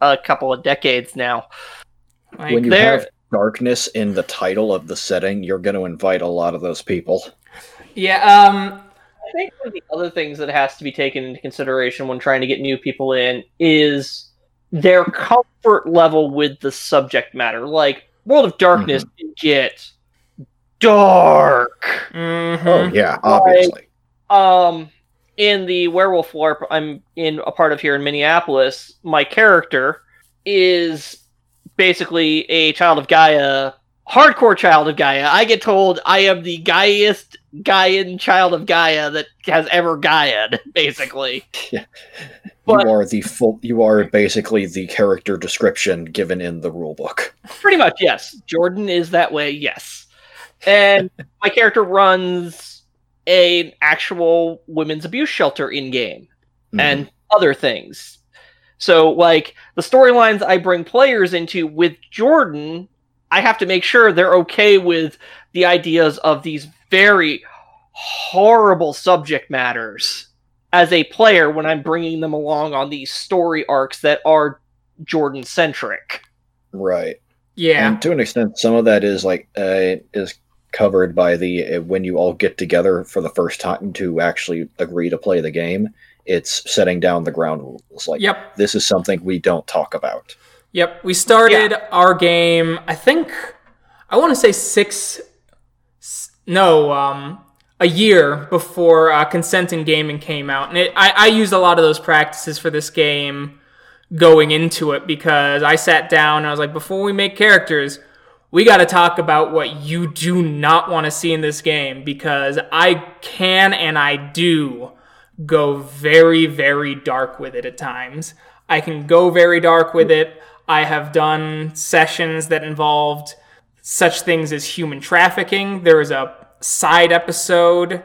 a couple of decades now. like When you have darkness in the title of the setting, you're going to invite a lot of those people. yeah um I think one of the other things that has to be taken into consideration when trying to get new people in is their comfort level with the subject matter. Like World of Darkness can get dark. mhm. Oh yeah, obviously. Um, in the Werewolf LARP I'm in a part of here in Minneapolis, my character is basically a child of Gaia, hardcore child of Gaia. I get told I am the guyest Gaian child of Gaia that has ever Gaia'd, basically. But- you are the full. You are basically the character description given in the rule book. Pretty much, yes. Jordan is that way, yes. And my character runs an actual women's abuse shelter in game Mhm. and other things. So, like the storylines I bring players into with Jordan, I have to make sure they're okay with the ideas of these very horrible subject matters as a player when I'm bringing them along on these story arcs that are Jordan centric. right. Yeah. And to an extent, some of that is like uh, is covered by the uh, when you all get together for the first time to actually agree to play the game. It's setting down the ground rules. Like Yep. this is something we don't talk about. Yep, we started our game. I think I want to say six. No, um, a year before uh, Consent in Gaming came out, and it, I, I used a lot of those practices for this game going into it because I sat down and I was like, before we make characters, we got to talk about what you do not want to see in this game because I can and I do go very, very dark with it at times. I can go very dark with it. I have done sessions that involved such things as human trafficking. There is a side episode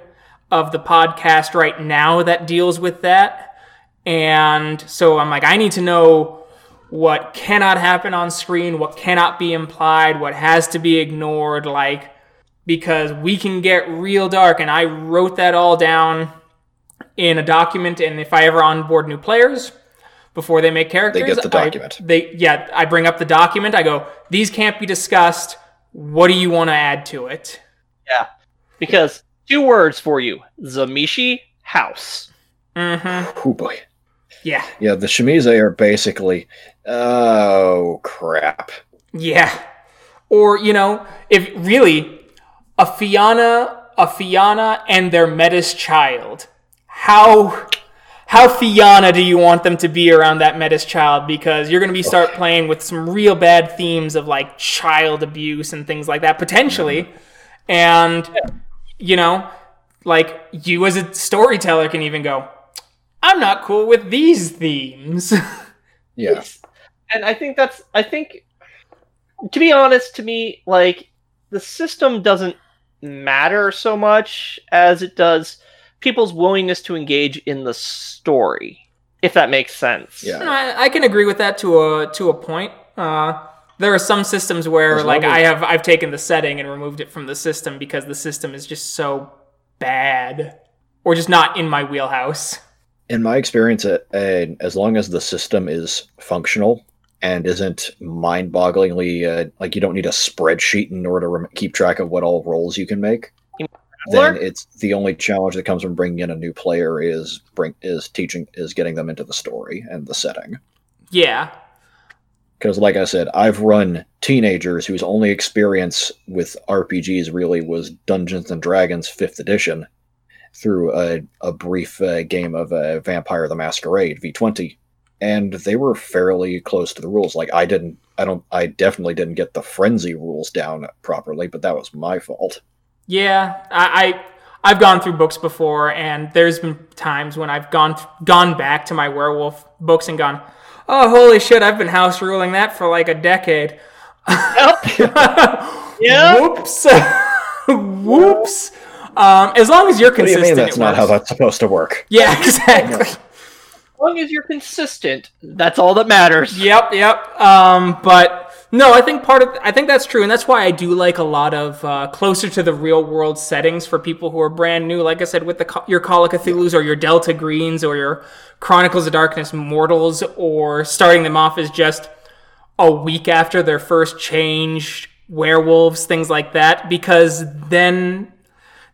of the podcast right now that deals with that. And so I'm like, I need to know what cannot happen on screen, what cannot be implied, what has to be ignored, like, because we can get real dark. And I wrote that all down in a document. And if I ever onboard new players, before they make characters, they get the I- document. they yeah, I bring up the document. I go, these can't be discussed. What do you want to add to it? Yeah, because two words for you Zamishi House. Mm-hmm. Oh boy. Yeah, Yeah, the Shimize are basically. Oh crap. yeah. Or you know, if really a Fianna, a Fianna, and their Metis child, how how Fianna do you want them to be around that Metis child? Because you're going to be start oh. playing with some real bad themes of like child abuse and things like that potentially, and you know, like you as a storyteller can even go, I'm not cool with these themes. Yeah. And I think that's I think to be honest to me like the system doesn't matter so much as it does people's willingness to engage in the story if that makes sense. Yeah. I, I can agree with that to a to a point. Uh, there are some systems where As like long I have I've taken the setting and removed it from the system because the system is just so bad or just not in my wheelhouse. In my experience, uh, uh, as long as the system is functional and isn't mind-bogglingly uh, like you don't need a spreadsheet in order to rem- keep track of what all roles you can make, then it's the only challenge that comes from bringing in a new player is bring is teaching is getting them into the story and the setting. Yeah. Because, like I said, I've run teenagers whose only experience with RPGs really was Dungeons and Dragons Fifth Edition through a, a brief uh, game of uh, Vampire the Masquerade V20, and they were fairly close to the rules. Like I didn't, I don't, I definitely didn't get the frenzy rules down properly, but that was my fault. Yeah, I, I I've gone through books before, and there's been times when I've gone gone back to my werewolf books and gone, oh holy shit, I've been house ruling that for like a decade. Yeah. Whoops. Whoops. Um, as long as you're consistent, What do consistent, you mean that's it not how that's supposed to work? Yeah, exactly. Long as you're consistent, that's all that matters. Yep, yep. Um, but no, I think part of I think that's true, and that's why I do like a lot of uh, closer to the real world settings for people who are brand new. Like I said, with the your Call of Cthulhu's or your Delta Greens or your Chronicles of Darkness Mortals, or starting them off as just a week after their first change, werewolves, things like that, because then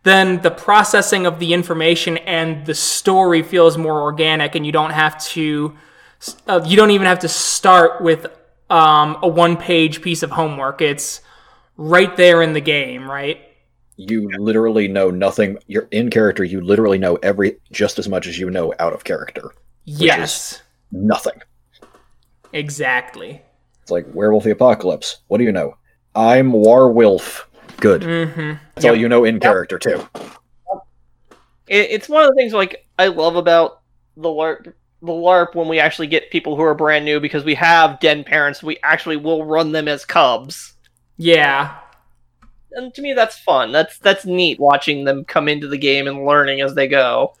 then the processing of the information and the story feels more organic and you don't have to uh, you don't even have to start with um, a one page piece of homework it's right there in the game right You literally know nothing. You're in character. You literally know every just as much as you know out of character. yes Nothing. exactly It's like Werewolf the Apocalypse. What do you know? I'm Warwolf. Good. Mm-hmm. That's all you know in character too. It, it's one of the things like I love about the LARP, the LARP when we actually get people who are brand new because we have den parents. We actually will run them as cubs, Yeah. and to me that's fun. That's that's neat watching them come into the game and learning as they go.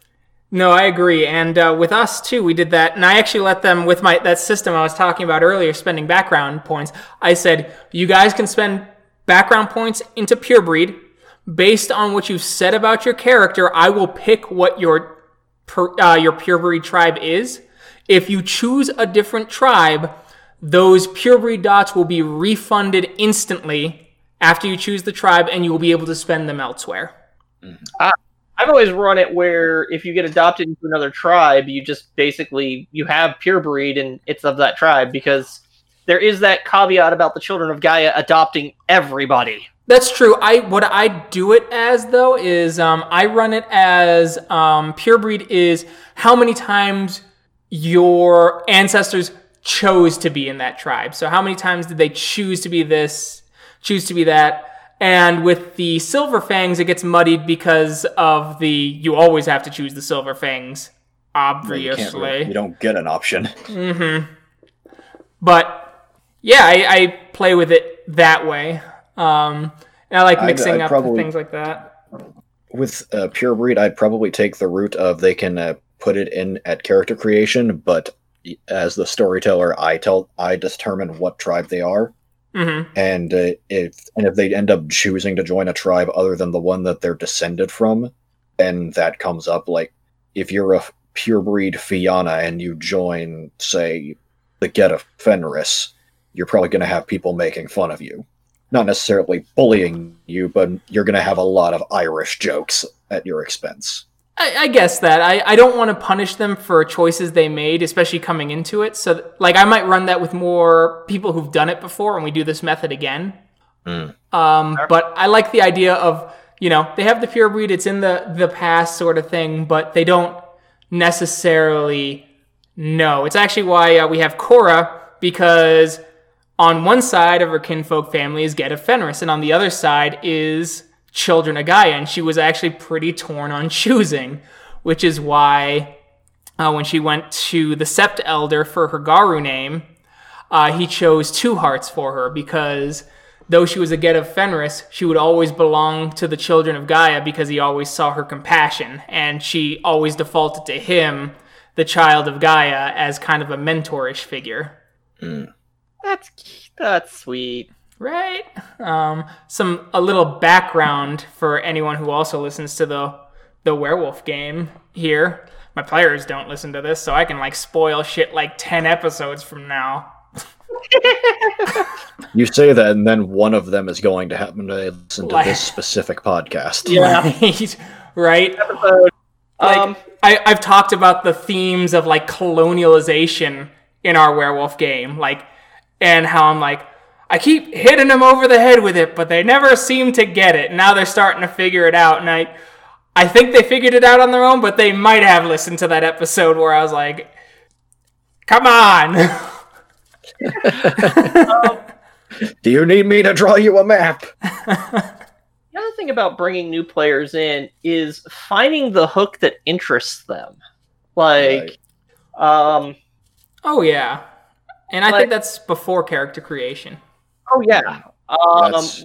No, I agree. And uh, with us too, we did that. And I actually let them with my that system I was talking about earlier, spending background points. I said you guys can spend background points into pure breed based on what you've said about your character. I will pick what your uh, your pure breed tribe is. If you choose a different tribe, those pure breed dots will be refunded instantly after you choose the tribe, and you will be able to spend them elsewhere. I've always run it where if you get adopted into another tribe, you just basically you have pure breed and it's of that tribe because there is that caveat about the children of Gaia adopting everybody. That's true. I what I do it as though is um, I run it as um, pure breed is how many times your ancestors chose to be in that tribe. So how many times did they choose to be this, choose to be that? And with the silver fangs, it gets muddied because of the you always have to choose the silver fangs, You, obviously. can't really- you don't get an option. Mm-hmm. But yeah, I, I play with it that way. Um, and I like I'd- mixing I'd up probably- things like that. With uh, pure breed, I'd probably take the route of they can uh, put it in at character creation, but as the storyteller, I tell I determine what tribe they are, hmm and uh, if and if they end up choosing to join a tribe other than the one that they're descended from, then that comes up. Like if you're a pure breed Fianna and you join, say, the Get of Fenris, you're probably going to have people making fun of you. Not necessarily bullying you, but you're going to have a lot of Irish jokes at your expense. I, I guess that I, I don't want to punish them for choices they made, especially coming into it. So, like, I might run that with more people who've done it before, and we do this method again. Mm. Um, but I like the idea of you know they have the pure breed; it's in the the past sort of thing, but they don't necessarily know. It's actually why uh, we have Cora because on one side of her kinfolk family is Get of Fenris, and on the other side is Children of Gaia, and she was actually pretty torn on choosing, which is why uh, when she went to the Sept Elder for her Garou name, uh, he chose two hearts for her because though she was a Get of Fenris, she would always belong to the Children of Gaia because he always saw her compassion, and she always defaulted to him, the Child of Gaia, as kind of a mentorish figure. That's that's sweet. Right. Um, some a little background for anyone who also listens to the the werewolf game here. My players don't listen to this, so I can like spoil shit like ten episodes from now. You say that, and then one of them is going to happen to listen to Like- this specific podcast. Yeah. Right. right. Episode. Like, um, I, I've talked about the themes of like colonialization in our werewolf game, like, and how I'm like, I keep hitting them over the head with it, but they never seem to get it. Now they're starting to figure it out, and I, I think they figured it out on their own, but they might have listened to that episode where I was like, "Come on." Do you need me to draw you a map? the other thing about bringing new players in is finding the hook that interests them. Like, um, oh yeah, and I Like- think that's before character creation. oh yeah, um, That's,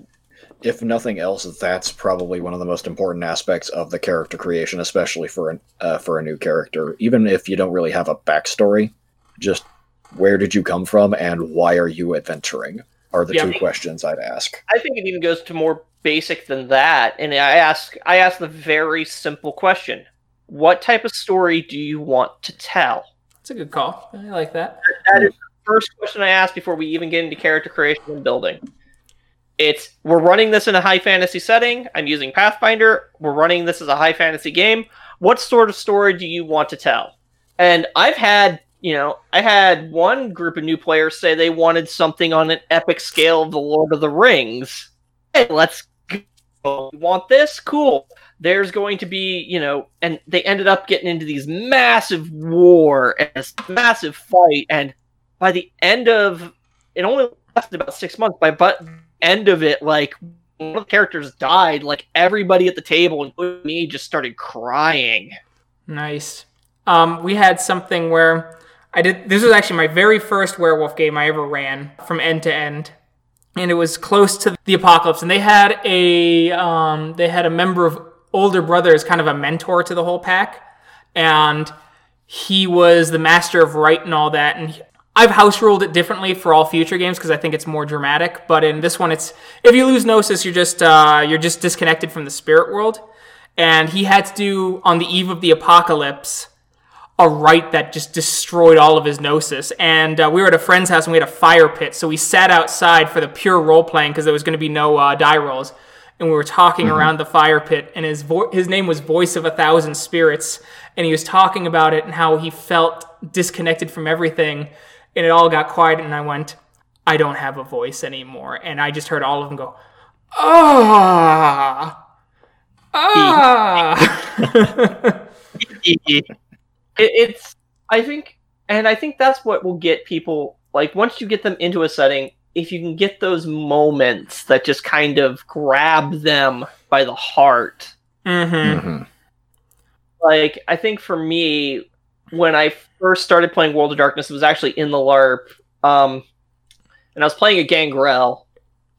if nothing else, that's probably one of the most important aspects of the character creation, especially for an, uh, for a new character. Even if you don't really have a backstory, just where did you come from and why are you adventuring are the Yeah. two questions I'd ask. I think it even goes to more basic than that. And I ask, I ask the very simple question: What type of story do you want to tell? It's a good call. I like that. That is the first question I ask before we even get into character creation and building. It's we're running this in a high fantasy setting. I'm using Pathfinder. We're running this as a high fantasy game. What sort of story do you want to tell? And I've had, you know, I had one group of new players say they wanted something on an epic scale of the Lord of the Rings. Hey, let's go. You want this? Cool. There's going to be, you know, and they ended up getting into these massive war and this massive fight. And by the end of it, only lasted about six months. By but end of it, like one of the characters died. Like everybody at the table, including me, just started crying. Nice. um, we had something where I did. This was actually my very first werewolf game I ever ran from end to end, and it was close to the apocalypse. And they had a um, they had a member of older brother as kind of a mentor to the whole pack, and he was the master of rite and all that. And I've house ruled it differently for all future games because I think it's more dramatic. But in this one, it's if you lose gnosis, you're just uh, you're just disconnected from the spirit world. And he had to do on the eve of the apocalypse a rite that just destroyed all of his gnosis. And uh, we were at a friend's house and we had a fire pit, so we sat outside for the pure role playing because there was going to be no uh, die rolls. And we were talking around the fire pit, and his vo- his name was Voice of a Thousand Spirits, and he was talking about it and how he felt disconnected from everything, and it all got quiet. And I went, I don't have a voice anymore, and I just heard all of them go, ah, ah. it, it's I think and I think that's what will get people like once you get them into a setting if you can get those moments that just kind of grab them by the heart mm-hmm. Mhm. like I think for me when I first started playing World of Darkness it was actually in the LARP um and I was playing a Gangrel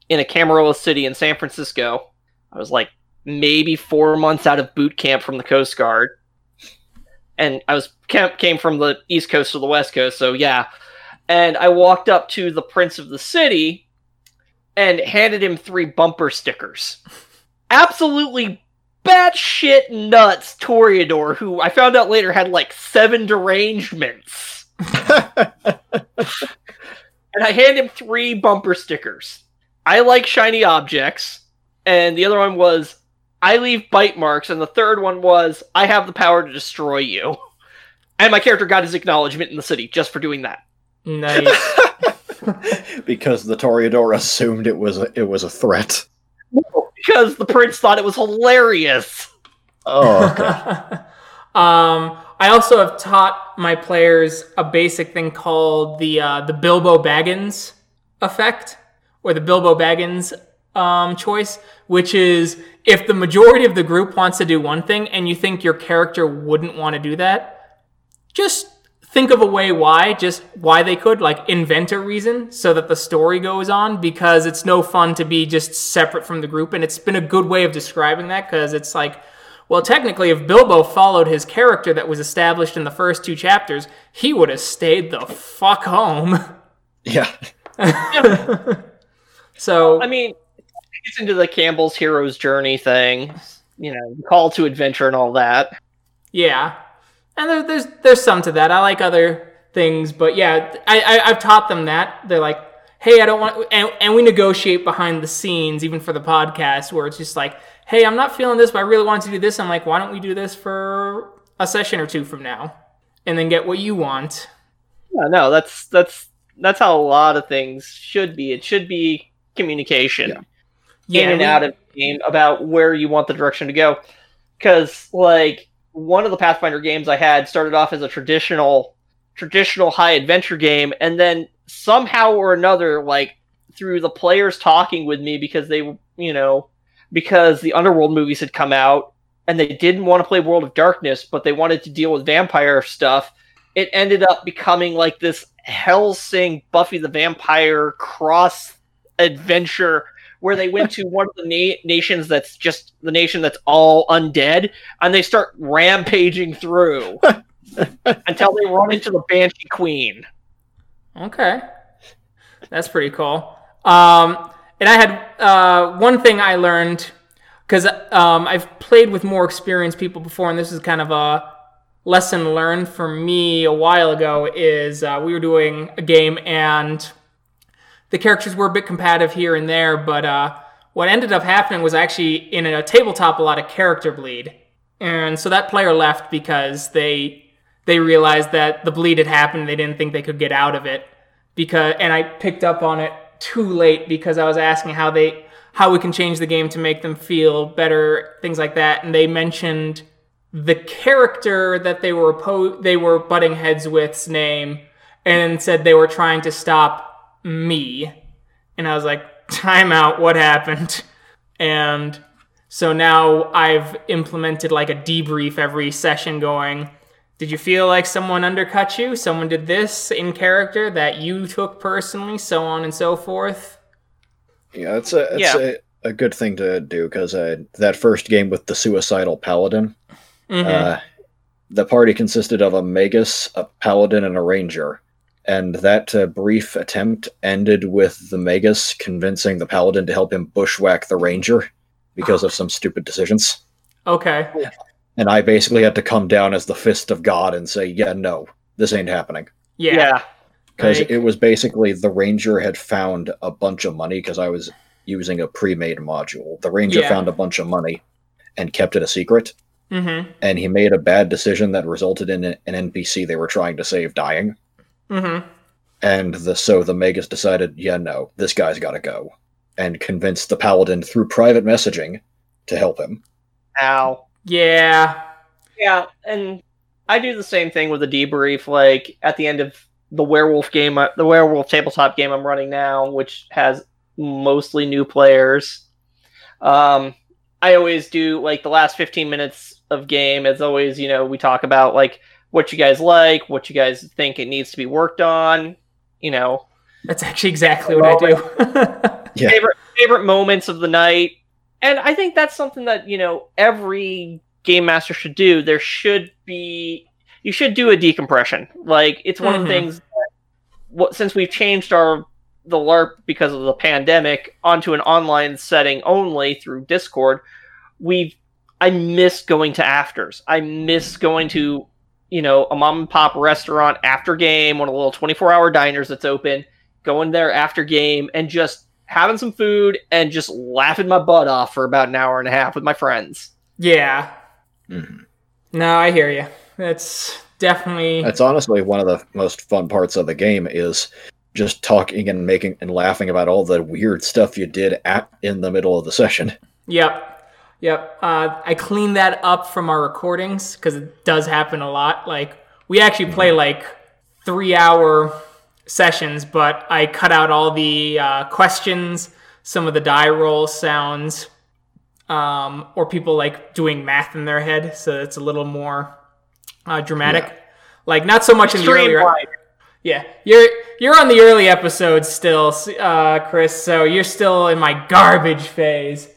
in a Camarilla city in San Francisco. I was like maybe 4 months out of boot camp from the Coast Guard. And I was came from the East Coast to the West Coast so yeah. And I walked up to the Prince of the City and handed him three bumper stickers. Absolutely batshit nuts Toreador, who I found out later had like seven derangements. and I hand him three bumper stickers. I like shiny objects, and the other one was I leave bite marks, and the third one was I have the power to destroy you. And my character got his acknowledgement in the city just for doing that. Nice. because the Toreador assumed it was a, it was a threat. Because the prince thought it was hilarious. Oh, okay. um, I also have taught my players a basic thing called the uh, the Bilbo Baggins effect, or the Bilbo Baggins um, choice, which is if the majority of the group wants to do one thing and you think your character wouldn't want to do that, just think of a way why, just why they could, like invent a reason so that the story goes on because it's no fun to be just separate from the group. And it's been a good way of describing that because it's like, well, technically, if Bilbo followed his character that was established in the first two chapters, he would have stayed the fuck home. yeah. so, I mean, it's into the Campbell's hero's journey thing, you know, call to adventure and all that. Yeah, and there, there's there's some to that. I like other things, but yeah, I, I I've taught them that. They're like, hey, I don't want, and, and we negotiate behind the scenes, even for the podcast, where it's just like, hey, I'm not feeling this, but I really want to do this. I'm like, why don't we do this for a session or two from now, and then get what you want. Yeah, no, that's that's that's how a lot of things should be. It should be communication Yeah. Yeah, in and we- out of the game about where you want the direction to go. Because like one of the Pathfinder games I had started off as a traditional traditional high adventure game, and then somehow or another, like through the players talking with me because they you know, because the Underworld movies had come out and they didn't want to play World of Darkness, but they wanted to deal with vampire stuff. It ended up becoming like this Hellsing Buffy the Vampire cross adventure where they went to one of the na- nations that's just the nation that's all undead, and they start rampaging through until they run into the Banshee Queen. Okay. That's pretty cool. Um, and I had uh, one thing I learned because um, I've played with more experienced people before, and this is kind of a lesson learned for me a while ago. Is uh, we were doing a game and the characters were a bit combative here and there, but uh, what ended up happening was actually in a tabletop a lot of character bleed, and so that player left because they they realized that the bleed had happened. And They didn't think they could get out of it because, and I picked up on it too late because I was asking how they how we can change the game to make them feel better, things like that, and they mentioned the character that they were oppo- they were butting heads with's name, and said they were trying to stop me, and I was like, time out, what happened? And so now I've implemented like a debrief every session going, Did you feel like someone undercut you? Someone did this in character that you took personally, so on and so forth? Yeah, it's a it's Yeah. a, a good thing to do because uh, that first game with the suicidal paladin, Mhm. uh, the party consisted of a magus, a paladin, and a ranger. And that uh, brief attempt ended with the magus convincing the paladin to help him bushwhack the ranger because of some stupid decisions. okay. And I basically had to come down as the fist of God and say, "Yeah, no, this ain't happening." Yeah. yeah. because Like- it was basically the ranger had found a bunch of money because I was using a pre-made module. The ranger Yeah. found a bunch of money and kept it a secret, Mm-hmm. and he made a bad decision that resulted in an NPC they were trying to save dying. Mm-hmm. And the so the magus decided, yeah, no, this guy's got to go, and convinced the paladin through private messaging to help him. Ow. Yeah. Yeah, and I do the same thing with the debrief. Like at the end of the werewolf game, uh, the werewolf tabletop game I'm running now, which has mostly new players. Um, I always do like the last 15 minutes of game. As always, you know, we talk about like what you guys like, what you guys think it needs to be worked on. You know, That's actually exactly what I do. Yeah. favorite favorite moments of the night and i think that's something that you know every game master should do there should be you should do a decompression like it's one of Mhm. the things that, what since we've changed our the larp because of the pandemic onto an online setting only through discord we've i miss going to afters i miss going to you know a mom and pop restaurant after game one of the little 24 hour diners that's open going there after game and just having some food and just laughing my butt off for about an hour and a half with my friends. yeah. Mhm. No, I hear you. That's definitely. That's honestly one of the most fun parts of the game is just talking and making and laughing about all the weird stuff you did at in the middle of the session. Yep. Yep. Uh, I cleaned that up from our recordings because it does happen a lot. Like, we actually play like three hour sessions, but I cut out all the uh, questions, some of the die roll sounds, um, or people like doing math in their head. So it's a little more uh, dramatic. Like, not so much in the earlier. Yeah, you're you're on the early episodes still, uh, Chris. So you're still in my garbage phase.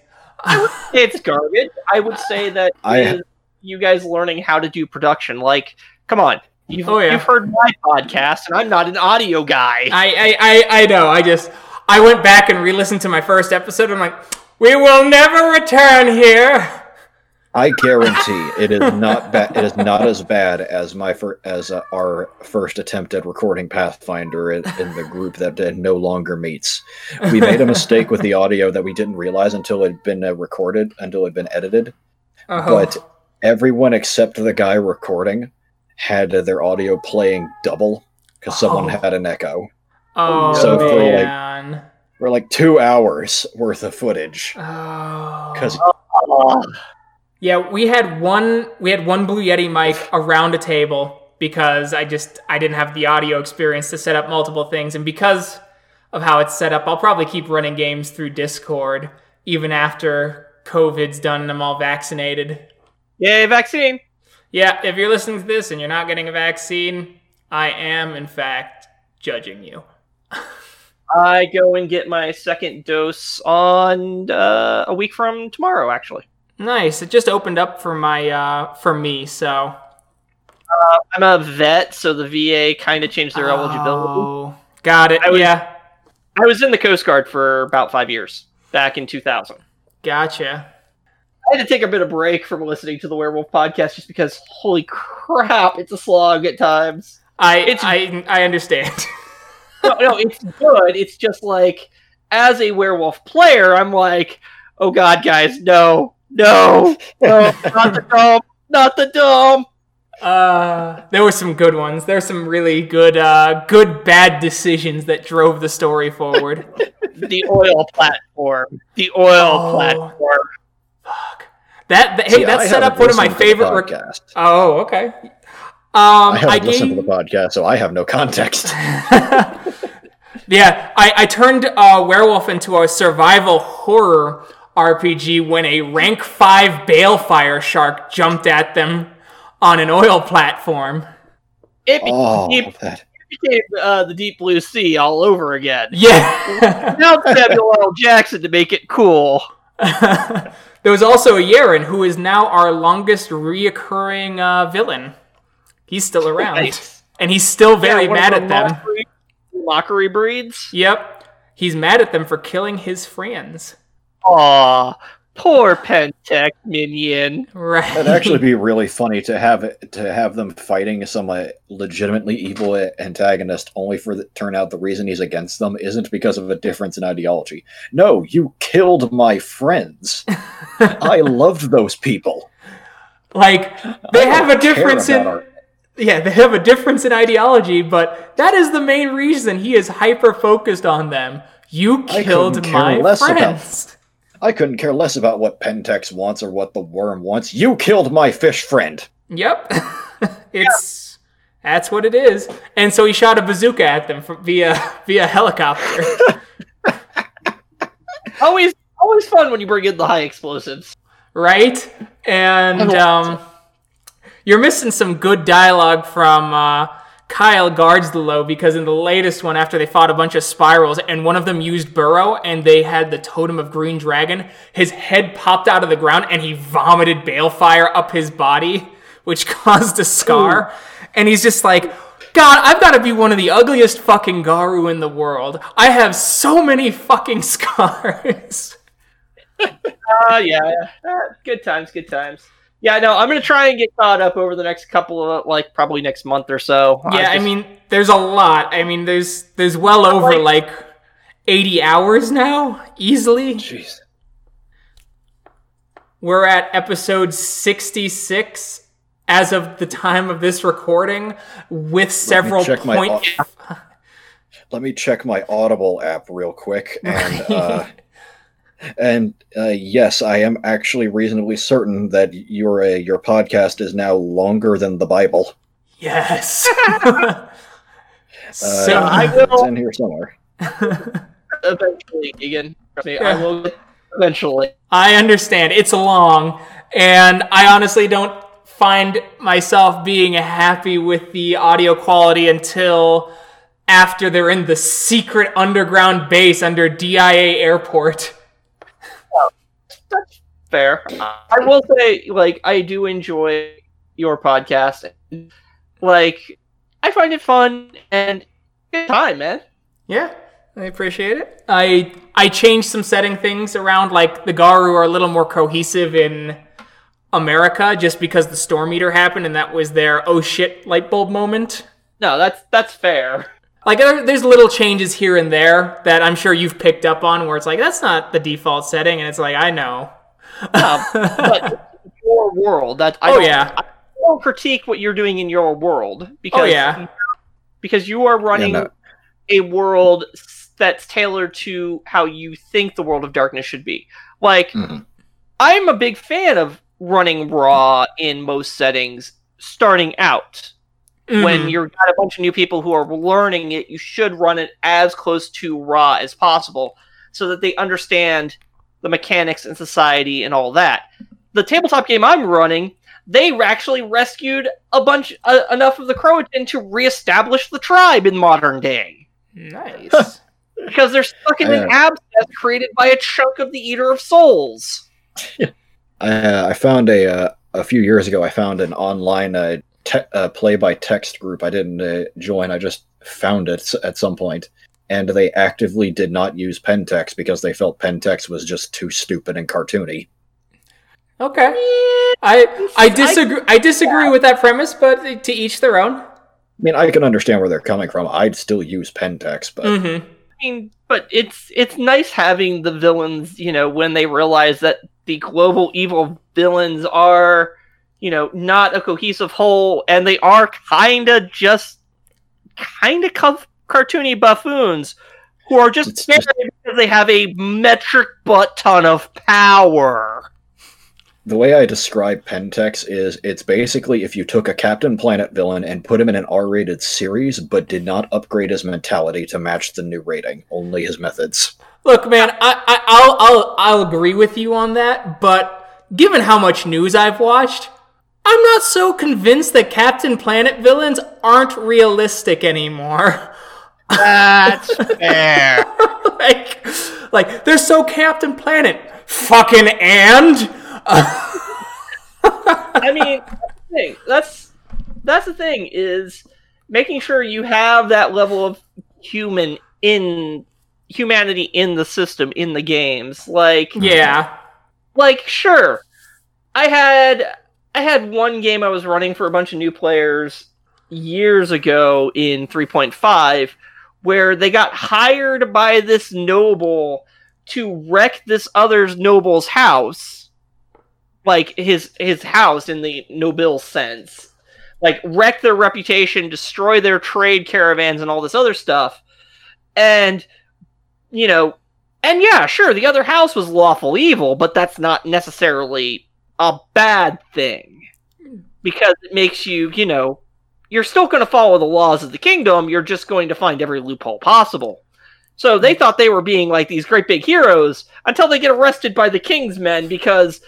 It's garbage. I would say that I- you guys learning how to do production. Like, come on. You've, Oh, yeah. you've heard my podcast, and I'm not an audio guy. I, I, I, I know. I just I went back and re-listened to my first episode. I'm like, we will never return here. I guarantee it is not bad. It is not as bad as my fir- as uh, our first attempt at recording Pathfinder in, in the group that uh, no longer meets. We made a mistake with the audio that we didn't realize until it had been uh, recorded, until it had been edited. Oh, But everyone except the guy recording had uh, their audio playing double because someone Oh. had an echo. oh So for, like- For like two hours worth of footage. Oh. Because Oh, Yeah, we had one we had one Blue Yeti mic around a table because I just I didn't have the audio experience to set up multiple things and because of how it's set up, I'll probably keep running games through Discord even after COVID's done and I'm all vaccinated. yay, vaccine. Yeah, if you're listening to this and you're not getting a vaccine, I am in fact judging you. I go and get my second dose on uh, a week from tomorrow, actually. Nice. It just opened up for my uh for me, so I'm a vet, so the VA kind of changed their eligibility. Oh, got it. I was- yeah. I was in the Coast Guard for about five years, back in 2000. Gotcha. I had to take a bit of break from listening to the Werewolf podcast just because, holy crap, it's a slog at times. I It's- I I understand. No, no, it's good. It's just like, as a werewolf player, I'm like, oh god, guys, no, no, no, not the dome, not the dome. Uh, there were some good ones. There were some really good, uh, good bad decisions that drove the story forward. The oil platform, the oil Oh. platform. Fuck. That, that hey, See, that I set up one of my listened to favorite. Rec- podcast. oh, okay. Um, I haven't I listened gave. to the podcast, so I have no context. yeah, I, I turned uh, werewolf into a survival horror RPG when a rank five balefire shark jumped at them on an oil platform. It, be- Oh, it became uh, the Deep Blue Sea all over again. Yeah. Now Samuel L. Jackson to make it cool. there was also a Yaren who is now our longest reoccurring uh, villain. He's still around. Nice. And he's still very Yeah, mad at the them. Mockery, mockery breeds. Yep. He's mad at them for killing his friends. Aw, poor Pentex minion. Right. It'd actually be really funny to have it, to have them fighting some uh, legitimately evil antagonist, only for the turn out the reason he's against them isn't because of a difference in ideology. No, you killed my friends. I loved those people. like they have a difference in our- yeah, they have a difference in ideology, but that is the main reason he is hyper focused on them. You I killed couldn't care my less about- friends. I couldn't care less about what Pentex wants or what the worm wants. You killed my fish friend. Yep. it's that's what it is. And so he shot a bazooka at them from, via via helicopter. Always, always fun when you bring in the high explosives. right? And um, you're missing some good dialogue from uh, Kyle guards the low because in the latest one, after they fought a bunch of spirals and one of them used Burrow and they had the totem of Green Dragon, his head popped out of the ground and he vomited balefire up his body, which caused a scar. And he's just like, God, I've got to be one of the ugliest fucking Garou in the world. I have so many fucking scars. Uh, yeah, uh, good times, good times. Yeah, no, I'm gonna try and get caught up over the next couple of like probably next month or so. Yeah, I just- mean, there's a lot. I mean, there's there's well over like 80 hours now, easily. Jeez. We're at episode 66 as of the time of this recording, with several check my point. Let me check my Audible app real quick, and uh, and uh, yes, I am actually reasonably certain that your uh, your podcast is now longer than the Bible. yes. Uh, so I it's in here somewhere. eventually, Egan. Trust me, I will eventually. I understand. It's long, and I honestly don't find myself being happy with the audio quality until after they're in the secret underground base under DIA Airport. That's fair. I will say, like, I do enjoy your podcast. Like, I find it fun and good time, man. Yeah, I appreciate it. I I changed some setting things around, like the Garou are a little more cohesive in America, just because the storm eater happened, and that was their oh shit light bulb moment. No, that's that's fair. Like there's little changes here and there that I'm sure you've picked up on, where it's like that's not the default setting, and it's like I know. Um, but your world, that I oh don't, yeah, I don't critique what you're doing in your world because oh yeah, because you are running no. a world that's tailored to how you think the world of darkness should be. Like Mhm. I'm a big fan of running raw in most settings starting out. When Mhm. you've got a bunch of new people who are learning it, you should run it as close to raw as possible so that they understand the mechanics and society and all that. The tabletop game I'm running, they actually rescued a bunch uh, enough of the Croatan to reestablish the tribe in modern day nice. because they're stuck in an abscess created by a chunk of the Eater of Souls. I, uh, I found a uh, a few years ago. I found an online uh, te- uh, play by text group. I didn't uh, join. I just found it at some point, and they actively did not use Pentex because they felt Pentex was just too stupid and cartoony. Okay, I I disagree. I disagree with that premise, but to each their own. I mean, I can understand where they're coming from. I'd still use Pentex, but hmm I mean, but it's it's nice having the villains, you know, when they realize that the global evil villains are, you know, not a cohesive whole, and they are kind of just kind of co- cartoony buffoons who are just It's scary just- because they have a metric butt ton of power. the way I describe Pentex is it's basically if you took a Captain Planet villain and put him in an R-rated series, but did not upgrade his mentality to match the new rating, only his methods. Look, man, I, I I'll I'll I'll agree with you on that, but given how much news I've watched, I'm not so convinced that Captain Planet villains aren't realistic anymore. That's fair. like, like they're so Captain Planet. Fucking and. I mean, that's the. That's that's the thing is making sure you have that level of human in humanity in the system in the games. Like yeah, like sure, I had I had one game I was running for a bunch of new players years ago in 3.5 where they got hired by this noble to wreck this other noble's house. Like his his house in the noble sense. Like wreck their reputation destroy their trade caravans and all this other stuff. And you know and yeah sure the other house was lawful evil but that's not necessarily a bad thing. Hmm. Because it makes you you know you're still going to follow the laws of the kingdom you're just going to find every loophole possible so they thought they were being like these great big heroes until they get arrested by the king's men because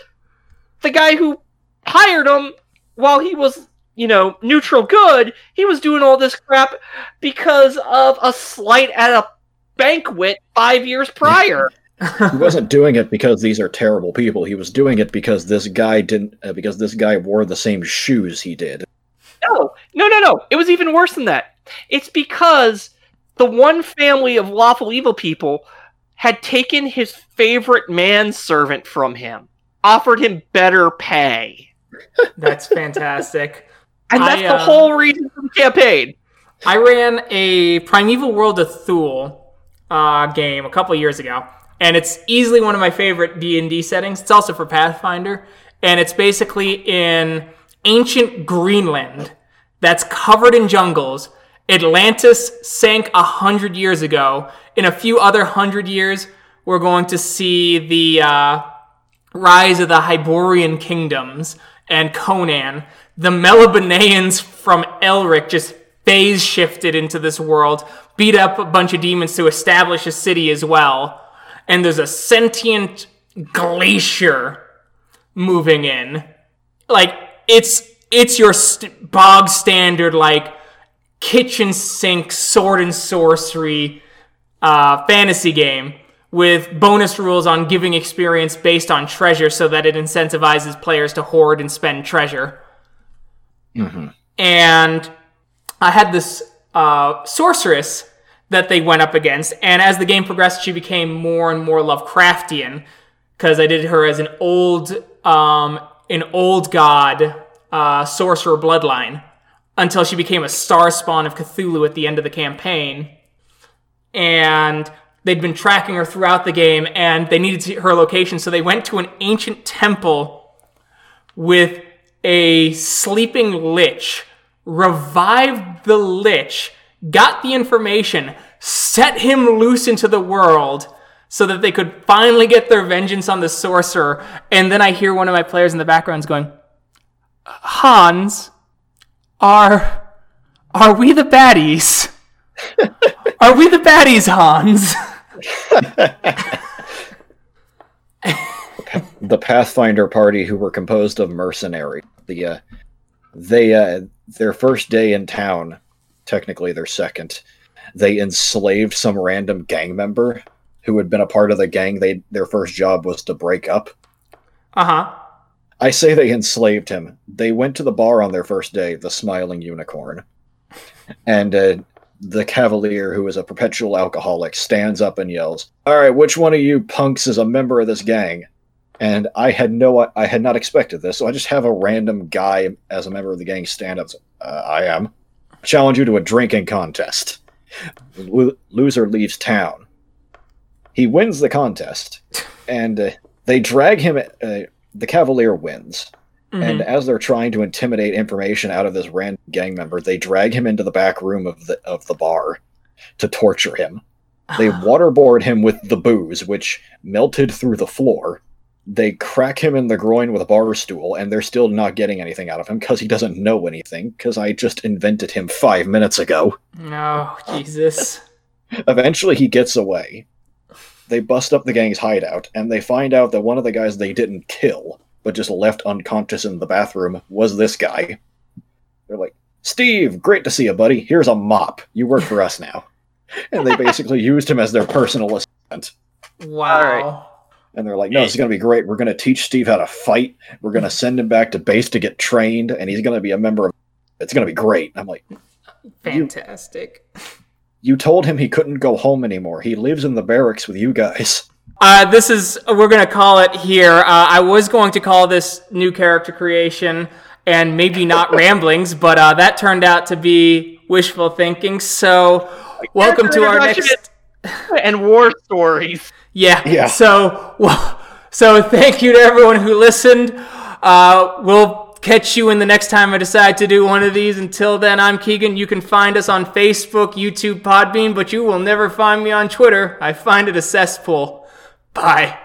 the guy who hired them while he was you know neutral good he was doing all this crap because of a slight at a banquet five years prior he wasn't doing it because these are terrible people. He was doing it because this guy didn't. Uh, because this guy wore the same shoes he did. No no no no it was even worse than that it's because the one family of lawful evil people had taken his favorite manservant from him offered him better pay that's fantastic. and that's I, the uh, whole reason for the campaign I ran a Primeval World of Thule uh, game a couple years ago, and it's easily one of my favorite D and D settings. It's also for Pathfinder, and it's basically in ancient Greenland that's covered in jungles. Atlantis sank a hundred years ago. In a few other hundred years, we're going to see the uh, rise of the Hyborian kingdoms and Conan. The Melibonians from Elric just phase shifted into this world, beat up a bunch of demons to establish a city as well. And there's a sentient glacier moving in. Like it's it's your st- bog standard like kitchen sink sword and sorcery uh, fantasy game with bonus rules on giving experience based on treasure so that it incentivizes players to hoard and spend treasure. And I had this uh, sorceress that they went up against, and as the game progressed, she became more and more Lovecraftian because I did her as an old, um, an old god uh, sorcerer bloodline until she became a star spawn of Cthulhu at the end of the campaign. And they'd been tracking her throughout the game, and they needed to, her location, so they went to an ancient temple with a sleeping lich, revived the lich, got the information, set him loose into the world so that they could finally get their vengeance on the sorcerer. And then I hear one of my players in the background going, Hans, are are we the baddies? are we the baddies, Hans? the Pathfinder party, who were composed of mercenaries. The uh, they uh, their first day in town, technically their second, they enslaved some random gang member who had been a part of the gang. They their first job was to break up. Uh huh. I say they enslaved him. They went to the bar on their first day, the Smiling Unicorn, and uh, the Cavalier, who is a perpetual alcoholic, stands up and yells, "All right, which one of you punks is a member of this gang?" And I had no, I had not expected this, so I just have a random guy as a member of the gang stand up. Uh, I am. Challenge you to a drinking contest. Lo- loser leaves town. He wins the contest, and uh, they drag him. Uh, the Cavalier wins, and as they're trying to intimidate information out of this random gang member, they drag him into the back room of the of the bar to torture him. They waterboard him with the booze, which melted through the floor. They crack him in the groin with a bar stool, and they're still not getting anything out of him because he doesn't know anything. Because I just invented him five minutes ago. No, Jesus. Eventually, he gets away. They bust up the gang's hideout, and they find out that one of the guys they didn't kill, but just left unconscious in the bathroom was this guy. They're like, Steve, great to see you, buddy. Here's a mop. You work for us now. And they basically used him as their personal assistant. Wow. And they're like, no, this is going to be great. We're going to teach Steve how to fight. We're going to send him back to base to get trained, and he's going to be a member of. It's going to be great. I'm like, Fantastic. you told him he couldn't go home anymore. He lives in the barracks with you guys. Uh, this is we're gonna call it here. Uh, I was going to call this new character creation and maybe not ramblings, but uh, that turned out to be wishful thinking. So, welcome to our next. and war stories. Yeah. Yeah. So, well, so thank you to everyone who listened. Uh, we'll catch you in the next time I decide to do one of these. Until then, I'm Keegan. You can find us on Facebook, YouTube, Podbean, but you will never find me on Twitter. I find it a cesspool. Bye.